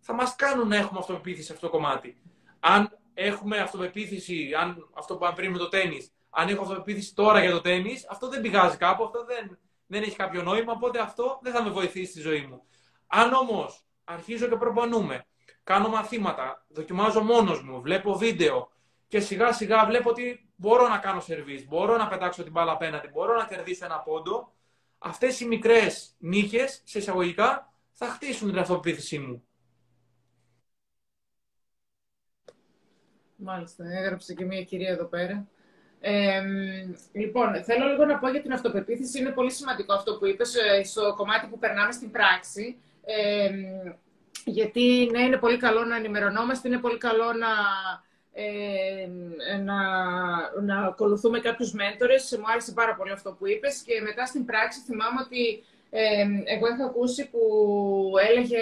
Speaker 2: θα μας κάνουν να έχουμε αυτοπεποίθηση σε αυτό το κομμάτι. Αν έχουμε αυτοπεποίθηση, αν αυτό που είπαμε πριν με το τέννη, αν έχω αυτοπεποίθηση τώρα για το τέννη, αυτό δεν πηγάζει κάπου, αυτό δεν, δεν έχει κάποιο νόημα, οπότε αυτό δεν θα με βοηθήσει στη ζωή μου. Αν όμως αρχίζω και προπονούμε, κάνω μαθήματα, δοκιμάζω μόνος μου, βλέπω βίντεο και σιγά σιγά βλέπω ότι μπορώ να κάνω σερβίς, μπορώ να πετάξω την μπάλα απέναντι, μπορώ να κερδίσω ένα πόντο, αυτές οι μικρές νίκες, σε εισαγωγικά, θα χτίσουν την αυτοπεποίθησή μου.
Speaker 1: Μάλιστα, έγραψε και μία κυρία εδώ πέρα. Ε, λοιπόν, θέλω λίγο να πω για την αυτοπεποίθηση. Είναι πολύ σημαντικό αυτό που είπες ε, στο κομμάτι που περνάμε στην πράξη. Ε, γιατί ναι, είναι πολύ καλό να ενημερωνόμαστε, είναι πολύ καλό να, ε, να, να ακολουθούμε κάποιους μέντορες. Μου άρεσε πάρα πολύ αυτό που είπες και μετά στην πράξη θυμάμαι ότι ε, εγώ έχω ακούσει που έλεγε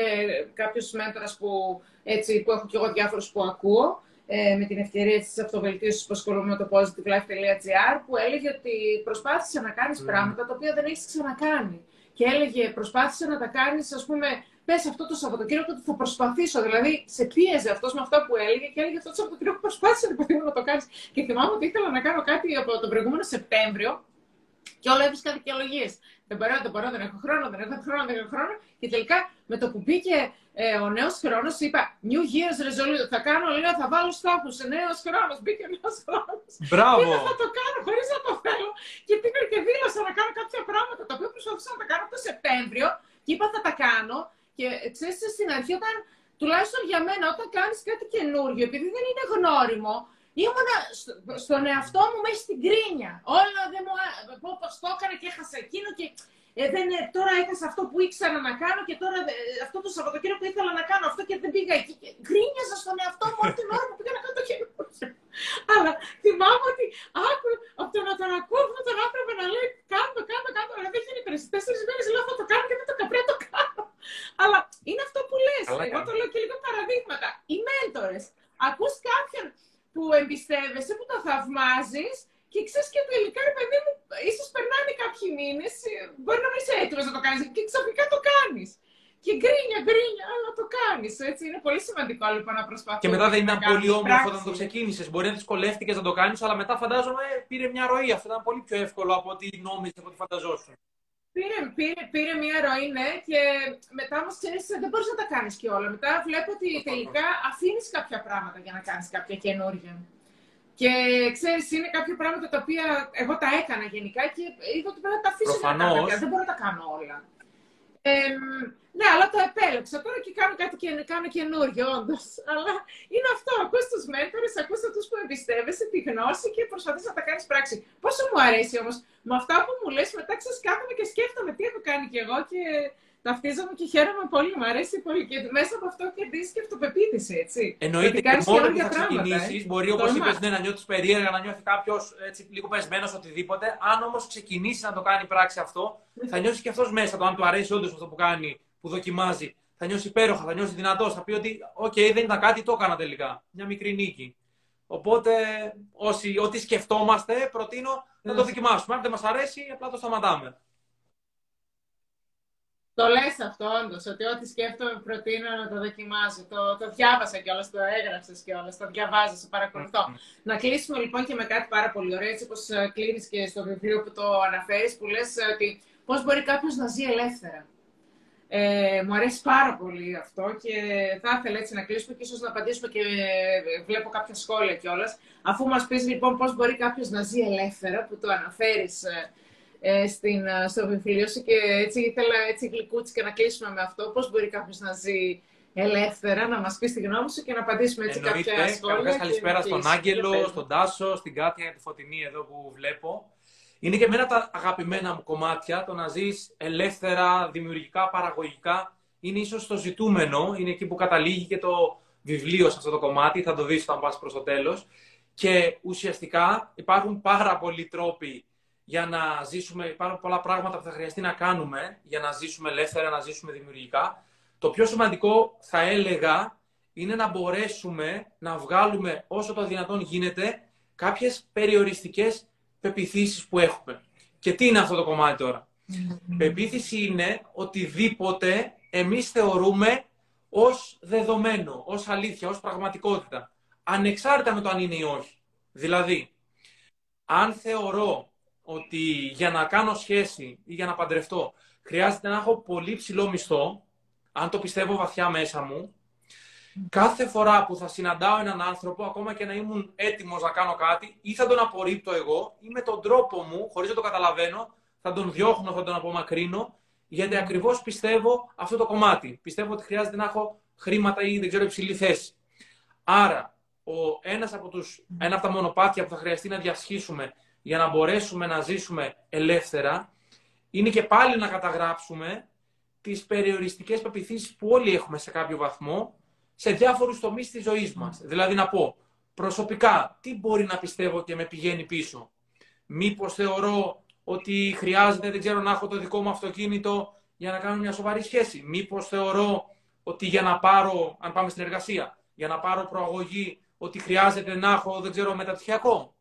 Speaker 1: κάποιος μέντορας που, έτσι, που έχω και εγώ διάφορους που ακούω ε, με την ευκαιρία της αυτοβελτίωσης που ασχολούμαι με το positivelife.gr που έλεγε ότι προσπάθησε να κάνεις mm. πράγματα τα οποία δεν έχεις ξανακάνει. Και έλεγε προσπάθησε να τα κάνεις, ας πούμε, πες αυτό το Σαββατοκύριακο ότι θα προσπαθήσω. Δηλαδή, σε πίεζε αυτός με αυτά που έλεγε και έλεγε αυτό το Σαββατοκύριακο προσπάθησε να το κάνεις. Και θυμάμαι ότι ήθελα να κάνω κάτι από τον προηγούμενο Σεπτέμβριο και όλα έβρισκα δικαιολογίες. Δεν μπορώ, δεν μπορώ, δεν έχω χρόνο, δεν έχω χρόνο, δεν έχω χρόνο. Και τελικά με το που μπήκε ε, ο νέος χρόνος, είπα New Year's Resolution. Θα κάνω, λέω, θα βάλω στόχους. Νέος χρόνος, μπήκε ο νέος χρόνος.
Speaker 2: Μπράβο!
Speaker 1: Και θα το κάνω χωρίς να το θέλω. Και πήγα και δήλωσα να κάνω κάποια πράγματα τα οποία προσπαθούσα να τα κάνω το Σεπτέμβριο. Και είπα θα τα κάνω. Και ξέρει, στην αρχή, όταν τουλάχιστον για μένα, όταν κάνει κάτι καινούριο, επειδή δεν είναι γνώριμο, ήμουνα στον εαυτό μου μέσα στην κρίνια. Όλα δεν μου πω πώ το έκανα και έχασα εκείνο και ε, δεν, τώρα έχασα αυτό που ήξερα να κάνω και τώρα ε, αυτό το Σαββατοκύριακο που ήθελα να κάνω αυτό και δεν πήγα εκεί. Και γκρίνιαζα στον εαυτό μου όλη την ώρα που πήγα να κάνω το καινούργιο. Αλλά θυμάμαι ότι άκου από το να τον ακούω αυτόν τον άνθρωπο να λέει κάνω, κάνω, κάνω. Δηλαδή έχει πέρυσι τέσσερις μέρες λέω θα το κάνω και δεν το καπρέ το κάνω. Αλλά είναι αυτό που λες. Εγώ το λέω και λίγο παραδείγματα. Οι μέντορες. Ακούς κάποιον που εμπιστεύεσαι, που το θαυμάζεις και ξέρεις και τελικά, ρε μου, ίσως περνάνε κάποιοι μήνες, μπορεί να μην είσαι έτοιμος να το κάνεις και ξαφνικά το κάνεις. και γκρίνια, γκρίνια, αλλά το κάνεις. Έτσι είναι πολύ σημαντικό λοιπόν να προσπαθείς.
Speaker 2: Και μετά δεν ήταν
Speaker 1: να
Speaker 2: πολύ
Speaker 1: κάνεις
Speaker 2: όμορφο
Speaker 1: πράξη.
Speaker 2: όταν το ξεκίνησες. Μπορεί να δυσκολεύτηκε να το κάνεις, αλλά μετά φαντάζομαι πήρε μια ροή. Αυτό ήταν πολύ πιο εύκολο από ό,τι νόμιζες, από ό,τι φανταζόσουν.
Speaker 1: Πήρε, πήρε, πήρε μια ροή, ναι, και μετά όμως ξέρεις, δεν μπορείς να τα κάνεις και όλα. Μετά βλέπω ότι τελικά αφήνεις κάποια πράγματα για να κάνεις κάποια καινούργια. Και ξέρεις, είναι κάποια πράγματα τα οποία εγώ τα έκανα γενικά και είδα ότι πρέπει να τα αφήσω για να κάνω
Speaker 2: Προφανώς.
Speaker 1: κάποια. Δεν μπορώ να τα κάνω όλα. Ε, ναι, αλλά το επέλεξα τώρα και κάνω κάτι και κάνω καινούργιο, όντως. Αλλά είναι αυτό. Ακούς τους μέντορες, ακούς αυτούς που εμπιστεύεσαι, τη γνώση και προσπαθείς να τα κάνεις πράξη. Πόσο μου αρέσει όμως με αυτά που μου λες, μετά ξεσκάθομαι και σκέφτομαι τι έχω κάνει κι εγώ και ταυτίζομαι και χαίρομαι πολύ. Μου αρέσει πολύ. Και μέσα από αυτό κερδίζεις και αυτοπεποίθηση, έτσι.
Speaker 2: Εννοείται
Speaker 1: Γιατί
Speaker 2: και
Speaker 1: κάνεις
Speaker 2: μόνο που
Speaker 1: καινούργια
Speaker 2: θα
Speaker 1: πράγματα,
Speaker 2: ξεκινήσεις,
Speaker 1: ε.
Speaker 2: μπορεί όπως
Speaker 1: Τολμάς.
Speaker 2: είπες ναι, να νιώθεις περίεργα, να νιώθει κάποιος λίγο πεσμένος οτιδήποτε. Αν όμως ξεκινήσεις να το κάνει πράξη αυτό, θα νιώσεις και αυτός μέσα το αν του αρέσει όντως αυτό που κάνει, που δοκιμάζει. Θα νιώσει υπέροχα, θα νιώσει δυνατός, θα πει ότι, οκ, δεν ήταν κάτι, το έκανα τελικά. Μια μικρή νίκη. Οπότε, όσοι, ό,τι σκεφτόμαστε, προτείνω να το
Speaker 1: Ναι.
Speaker 2: δοκιμάσουμε. Αν δεν μας αρέσει, απλά το σταματάμε.
Speaker 1: Το λες αυτό όντως, ότι ό,τι σκέφτομαι προτείνω να το δοκιμάζω. Το, το διάβασα κιόλας, το έγραψες κιόλας, το διαβάζω, σε παρακολουθώ. Να κλείσουμε λοιπόν και με κάτι πάρα πολύ ωραίο, έτσι όπως ε, κλείνεις και στο βιβλίο που το αναφέρεις, που λες ε, ότι πώς μπορεί κάποιος να ζει ελεύθερα. Ε, μου αρέσει πάρα πολύ αυτό και θα ήθελα έτσι να κλείσουμε και ίσως να απαντήσουμε και ε, βλέπω κάποια σχόλια κιόλας. Αφού μας πεις λοιπόν πώς μπορεί κάποιος να ζει ελεύθερα, που το αναφέρεις ε, ε, στην, ε, στο βιβλίο σου και έτσι ήθελα έτσι γλυκούτσικα να κλείσουμε με αυτό. Πώς μπορεί κάποιος να ζει ελεύθερα, να μας πεις τη γνώμη σου και να απαντήσουμε έτσι
Speaker 2: Εννοείται.
Speaker 1: κάποια σχόλια.
Speaker 2: Καταρχάς,
Speaker 1: και
Speaker 2: καλησπέρα
Speaker 1: να
Speaker 2: στον
Speaker 1: κλείσουμε.
Speaker 2: Άγγελο,
Speaker 1: Για πες.
Speaker 2: στον Τάσο, στην Κάτια, τη Φωτεινή εδώ που βλέπω. Είναι και εμένα από τα αγαπημένα μου κομμάτια, το να ζεις ελεύθερα, δημιουργικά, παραγωγικά. Είναι ίσως το ζητούμενο, είναι εκεί που καταλήγει και το βιβλίο σε αυτό το κομμάτι, θα το δεις όταν πας προς το τέλος. Και ουσιαστικά υπάρχουν πάρα πολλοί τρόποι για να ζήσουμε, υπάρχουν πολλά πράγματα που θα χρειαστεί να κάνουμε για να ζήσουμε ελεύθερα, να ζήσουμε δημιουργικά. Το πιο σημαντικό θα έλεγα είναι να μπορέσουμε να βγάλουμε όσο το δυνατόν γίνεται κάποιες περιοριστικές πεπιθήσεις που έχουμε. Και τι είναι αυτό το κομμάτι τώρα; Πεποίθηση είναι οτιδήποτε εμείς θεωρούμε ως δεδομένο, ως αλήθεια, ως πραγματικότητα. Ανεξάρτητα με το αν είναι ή όχι. Δηλαδή, αν θεωρώ ότι για να κάνω σχέση ή για να παντρευτώ χρειάζεται να έχω πολύ ψηλό μισθό, αν το πιστεύω βαθιά μέσα μου, κάθε φορά που θα συναντάω έναν άνθρωπο, ακόμα και να ήμουν έτοιμος να κάνω κάτι, ή θα τον απορρίπτω εγώ, ή με τον τρόπο μου, χωρίς να το καταλαβαίνω, θα τον διώχνω, θα τον απομακρύνω, γιατί ακριβώς πιστεύω αυτό το κομμάτι. Πιστεύω ότι χρειάζεται να έχω χρήματα ή δεν ξέρω υψηλή θέση. Άρα, ο, ένας από τους, ένα από τα μονοπάτια που θα χρειαστεί να διασχίσουμε για να μπορέσουμε να ζήσουμε ελεύθερα, είναι και πάλι να καταγράψουμε τις περιοριστικές πεπιθήσεις που όλοι έχουμε σε κάποιο βαθμό, σε διάφορους τομείς της ζωής μας. Δηλαδή να πω, προσωπικά, τι μπορεί να πιστεύω και με πηγαίνει πίσω; Μήπως θεωρώ ότι χρειάζεται, δεν ξέρω, να έχω το δικό μου αυτοκίνητο για να κάνω μια σοβαρή σχέση; Μήπως θεωρώ ότι για να πάρω, αν πάμε στην εργασία, για να πάρω προαγωγή, ότι χρειάζεται να έχω, δεν ξέρω, μεταπτυχιακό;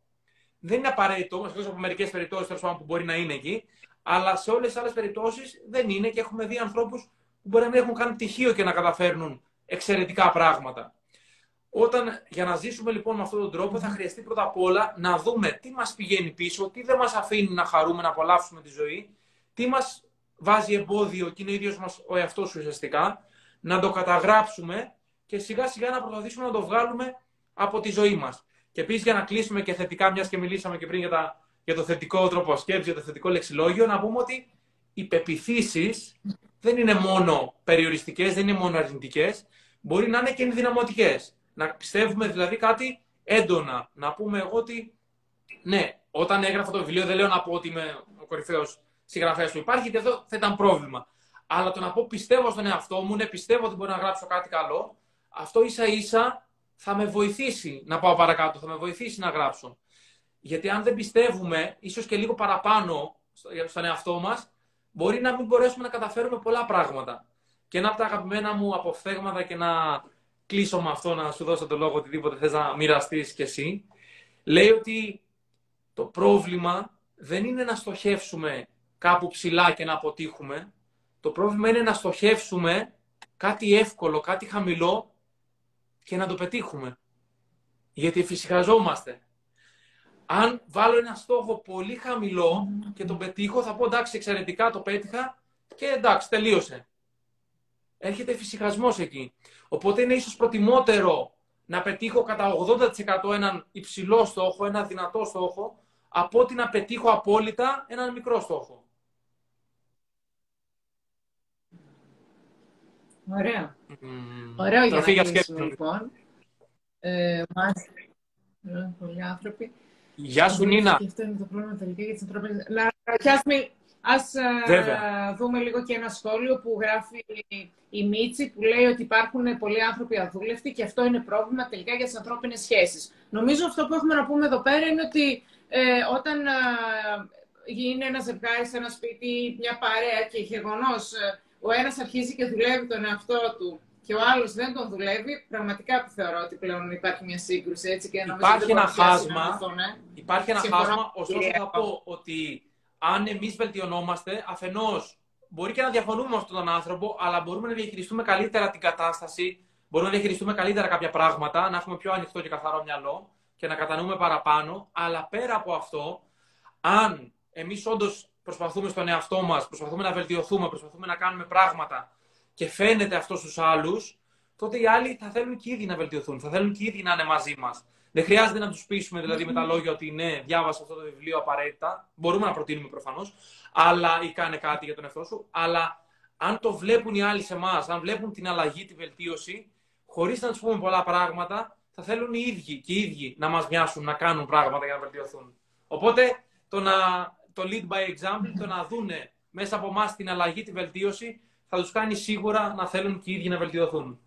Speaker 2: Δεν είναι απαραίτητο, εκτός από μερικές περιπτώσεις που μπορεί να είναι εκεί, αλλά σε όλες τις άλλες περιπτώσεις δεν είναι και έχουμε δει ανθρώπους που μπορεί να μην έχουν κάνει πτυχίο και να καταφέρνουν εξαιρετικά πράγματα. Όταν, για να ζήσουμε λοιπόν με αυτόν τον τρόπο, θα χρειαστεί πρώτα απ' όλα να δούμε τι μας πηγαίνει πίσω, τι δεν μας αφήνει να χαρούμε, να απολαύσουμε τη ζωή, τι μας βάζει εμπόδιο και είναι ο ίδιος μας ο εαυτός ουσιαστικά, να το καταγράψουμε και σιγά σιγά να προσπαθήσουμε να το βγάλουμε από τη ζωή μας. Και επίσης για να κλείσουμε και θετικά, μιας και μιλήσαμε και πριν για, τα, για το θετικό τρόπο σκέψης, για το θετικό λεξιλόγιο, να πούμε ότι οι πεπιθήσεις δεν είναι μόνο περιοριστικές, δεν είναι μόνο αρνητικές, μπορεί να είναι και ενδυναμωτικές. Να πιστεύουμε δηλαδή κάτι έντονα. Να πούμε εγώ ότι ναι, όταν έγραφα το βιβλίο δεν λέω να πω ότι είμαι ο κορυφαίος συγγραφέας που υπάρχει, γιατί εδώ θα ήταν πρόβλημα. Αλλά το να πω πιστεύω στον εαυτό μου, ναι, πιστεύω ότι μπορώ να γράψω κάτι καλό, αυτό ίσα ίσα θα με βοηθήσει να πάω παρακάτω, θα με βοηθήσει να γράψω. Γιατί αν δεν πιστεύουμε, ίσως και λίγο παραπάνω στον εαυτό μας, μπορεί να μην μπορέσουμε να καταφέρουμε πολλά πράγματα. Και ένα από τα αγαπημένα μου αποφθέγματα και να κλείσω με αυτό, να σου δώσω το λόγο οτιδήποτε θες να μοιραστείς κι εσύ, λέει ότι το πρόβλημα δεν είναι να στοχεύσουμε κάπου ψηλά και να αποτύχουμε. Το πρόβλημα είναι να στοχεύσουμε κάτι εύκολο, κάτι χαμηλό και να το πετύχουμε. Γιατί φυσικαζόμαστε. Αν βάλω ένα στόχο πολύ χαμηλό και τον πετύχω, θα πω εντάξει, εξαιρετικά το πέτυχα και εντάξει, τελείωσε. Έρχεται φυσικασμός εκεί. Οπότε είναι ίσως προτιμότερο να πετύχω κατά 80% έναν υψηλό στόχο, ένα δυνατό στόχο, από ότι να πετύχω απόλυτα έναν μικρό στόχο.
Speaker 1: Ωραία. Mm. Ωραίο για
Speaker 2: να κλείσουμε,
Speaker 1: λοιπόν. Ε, μας... Ε, πολλοί άνθρωποι.
Speaker 2: Γεια σου, Νίνα.
Speaker 1: Και αυτό είναι το πρόβλημα τελικά για τις ανθρώπινες... Να, Ας uh, δούμε λίγο και ένα σχόλιο που γράφει η Μίτσι που λέει ότι υπάρχουν πολλοί άνθρωποι αδούλευτοι και αυτό είναι πρόβλημα τελικά για τις ανθρώπινες σχέσεις. Νομίζω αυτό που έχουμε να πούμε εδώ πέρα είναι ότι ε, όταν uh, γίνει ένας ζευγάρι σε ένα σπίτι, μια παρέα και γεγονός ε, ο ένας αρχίζει και δουλεύει τον εαυτό του και ο άλλος δεν τον δουλεύει, πραγματικά θεωρώ ότι πλέον υπάρχει μια σύγκρουση. Έτσι, και
Speaker 2: υπάρχει, ένα χάσμα, υπάρχει ένα χάσμα, ωστόσο θα πω ότι αν εμείς βελτιωνόμαστε, αφενός μπορεί και να διαφωνούμε με αυτόν τον άνθρωπο, αλλά μπορούμε να διαχειριστούμε καλύτερα την κατάσταση, μπορούμε να διαχειριστούμε καλύτερα κάποια πράγματα, να έχουμε πιο ανοιχτό και καθαρό μυαλό και να κατανοούμε παραπάνω. Αλλά πέρα από αυτό, αν εμείς όντως προσπαθούμε στον εαυτό μας, προσπαθούμε να βελτιωθούμε, προσπαθούμε να κάνουμε πράγματα και φαίνεται αυτό στους άλλους, τότε οι άλλοι θα θέλουν και ήδη να βελτιωθούν, θα θέλουν και ήδη να είναι μαζί μας. Δεν χρειάζεται να τους πείσουμε δηλαδή με τα λόγια ότι ναι, διάβασα αυτό το βιβλίο απαραίτητα. Μπορούμε να προτείνουμε προφανώς, αλλά ή κάνε κάτι για τον εαυτό σου. Αλλά αν το βλέπουν οι άλλοι σε εμάς, αν βλέπουν την αλλαγή, τη βελτίωση, χωρίς να τους πούμε πολλά πράγματα, θα θέλουν οι ίδιοι και οι ίδιοι να μας μοιάσουν να κάνουν πράγματα για να βελτιωθούν. Οπότε το, να, το lead by example, το να δούνε μέσα από εμάς την αλλαγή, τη βελτίωση, θα τους κάνει σίγουρα να θέλουν και οι ίδιοι να βελτιωθούν.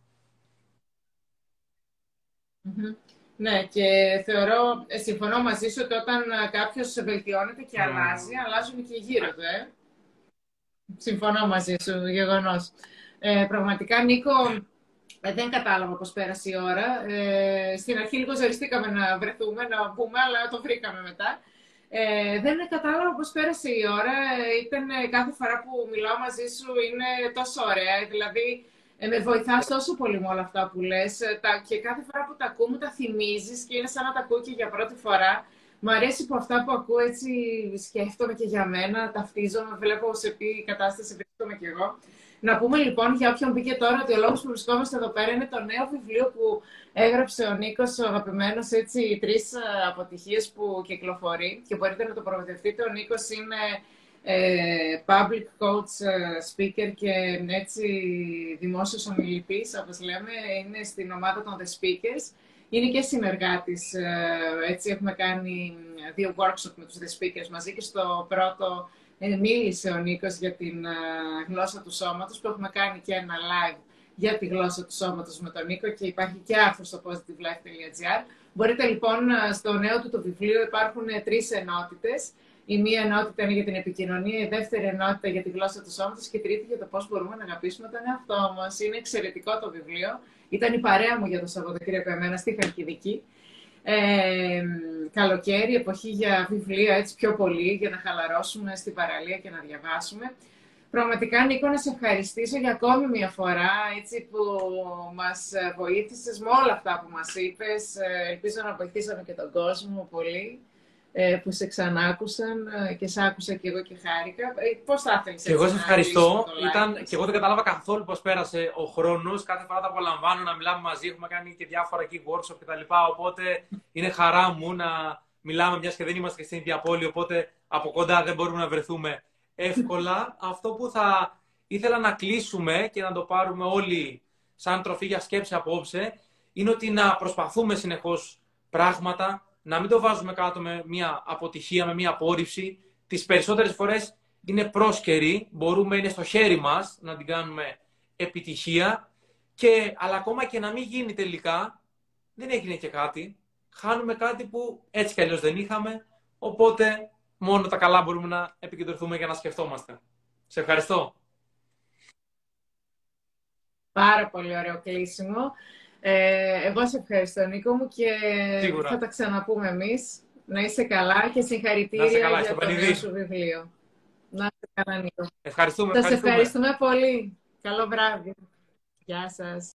Speaker 1: Ναι, και θεωρώ, ε, συμφωνώ μαζί σου ότι όταν ε, κάποιος βελτιώνεται και αλλάζει, αλλάζουν και γύρω του, ε. Συμφωνώ μαζί σου, γεγονός. Ε, πραγματικά, Νίκο, ε, δεν κατάλαβα πώς πέρασε η ώρα. Ε, στην αρχή λίγο ζαριστήκαμε να βρεθούμε, να πούμε, αλλά το βρήκαμε μετά. Ε, δεν κατάλαβα πώς πέρασε η ώρα. Ήταν κάθε φορά που μιλάω μαζί σου είναι τόσο ωραία. Δηλαδή, ε, με βοηθάς τόσο πολύ με όλα αυτά που λες. Ε, και κάθε φορά που τα ακούμε, τα θυμίζεις και είναι σαν να τα ακούω και για πρώτη φορά. Μ' αρέσει που αυτά που ακούω έτσι σκέφτομαι και για μένα, ταυτίζομαι, βλέπω σε τι κατάσταση βρίσκομαι κι εγώ. Να πούμε λοιπόν για όποιον μπήκε τώρα ότι ο λόγος που βρισκόμαστε εδώ πέρα είναι το νέο βιβλίο που έγραψε ο Νίκος, ο αγαπημένος, έτσι τρεις ε, αποτυχίες που κυκλοφορεί και μπορείτε να το προμηθευτείτε. Ο Νίκος είναι ε, public coach ε, speaker και έτσι δημόσιος ομιλητής, όπως λέμε, είναι στην ομάδα των The Speakers. Είναι και συνεργάτης, ε, έτσι έχουμε κάνει δύο workshop με τους The Speakers μαζί και στο πρώτο μίλησε ο Νίκος για την γλώσσα του σώματος που έχουμε κάνει και ένα live για τη γλώσσα του σώματος με τον Νίκο και υπάρχει και άρθρο στο positivelife.gr. Μπορείτε λοιπόν στο νέο του το βιβλίο υπάρχουν τρεις ενότητες η μία ενότητα είναι για την επικοινωνία, η δεύτερη ενότητα για τη γλώσσα του σώματος και η τρίτη για το πώς μπορούμε να αγαπήσουμε τον εαυτό μας. Είναι εξαιρετικό το βιβλίο. Ήταν η παρέα μου για το Σαββατοκύριακο εμένα στη Χαλκιδική. Ε, καλοκαίρι, εποχή για βιβλία έτσι πιο πολύ, για να χαλαρώσουμε στην παραλία και να διαβάσουμε. Πραγματικά, Νίκο, να σε ευχαριστήσω για ακόμη μια φορά έτσι, που μας βοήθησες με όλα αυτά που μας είπες. Ε, ελπίζω να βοηθήσαμε και τον κόσμο πολύ. Ε, που σε ξανάκουσαν ε, και σ' άκουσα και εγώ και χάρηκα. Ε, Πώς θα ήθελες
Speaker 2: Και εγώ σε ευχαριστώ. Ήταν, και εγώ δεν κατάλαβα καθόλου πώς πέρασε ο χρόνος. Κάθε φορά τα απολαμβάνω να μιλάμε μαζί. Έχουμε κάνει και διάφορα εκεί workshop κτλ. Οπότε είναι χαρά μου να μιλάμε, μιας και δεν είμαστε και στην ίδια πόλη. Οπότε από κοντά δεν μπορούμε να βρεθούμε εύκολα. Αυτό που θα ήθελα να κλείσουμε και να το πάρουμε όλοι σαν τροφή για σκέψη απόψε είναι ότι να προσπαθούμε συνεχώς πράγματα να μην το βάζουμε κάτω με μια αποτυχία, με μια απόρριψη. Τις περισσότερες φορές είναι πρόσκαιρη, μπορούμε, είναι στο χέρι μας να την κάνουμε επιτυχία. Και, αλλά ακόμα και να μην γίνει τελικά, δεν έγινε και κάτι. Χάνουμε κάτι που έτσι κι αλλιώς δεν είχαμε, οπότε μόνο τα καλά μπορούμε να επικεντρωθούμε για να σκεφτόμαστε. Σε ευχαριστώ.
Speaker 1: Πάρα πολύ ωραίο κλείσιμο. Ε, εγώ σε ευχαριστώ, Νίκο μου, και θα τα ξαναπούμε εμείς. Να είσαι καλά και συγχαρητήρια για το νέο σου βιβλίο. Να είστε καλά, Νίκο.
Speaker 2: Ευχαριστούμε.
Speaker 1: Σας
Speaker 2: ευχαριστούμε.
Speaker 1: ευχαριστούμε πολύ. Καλό βράδυ. Γεια σας.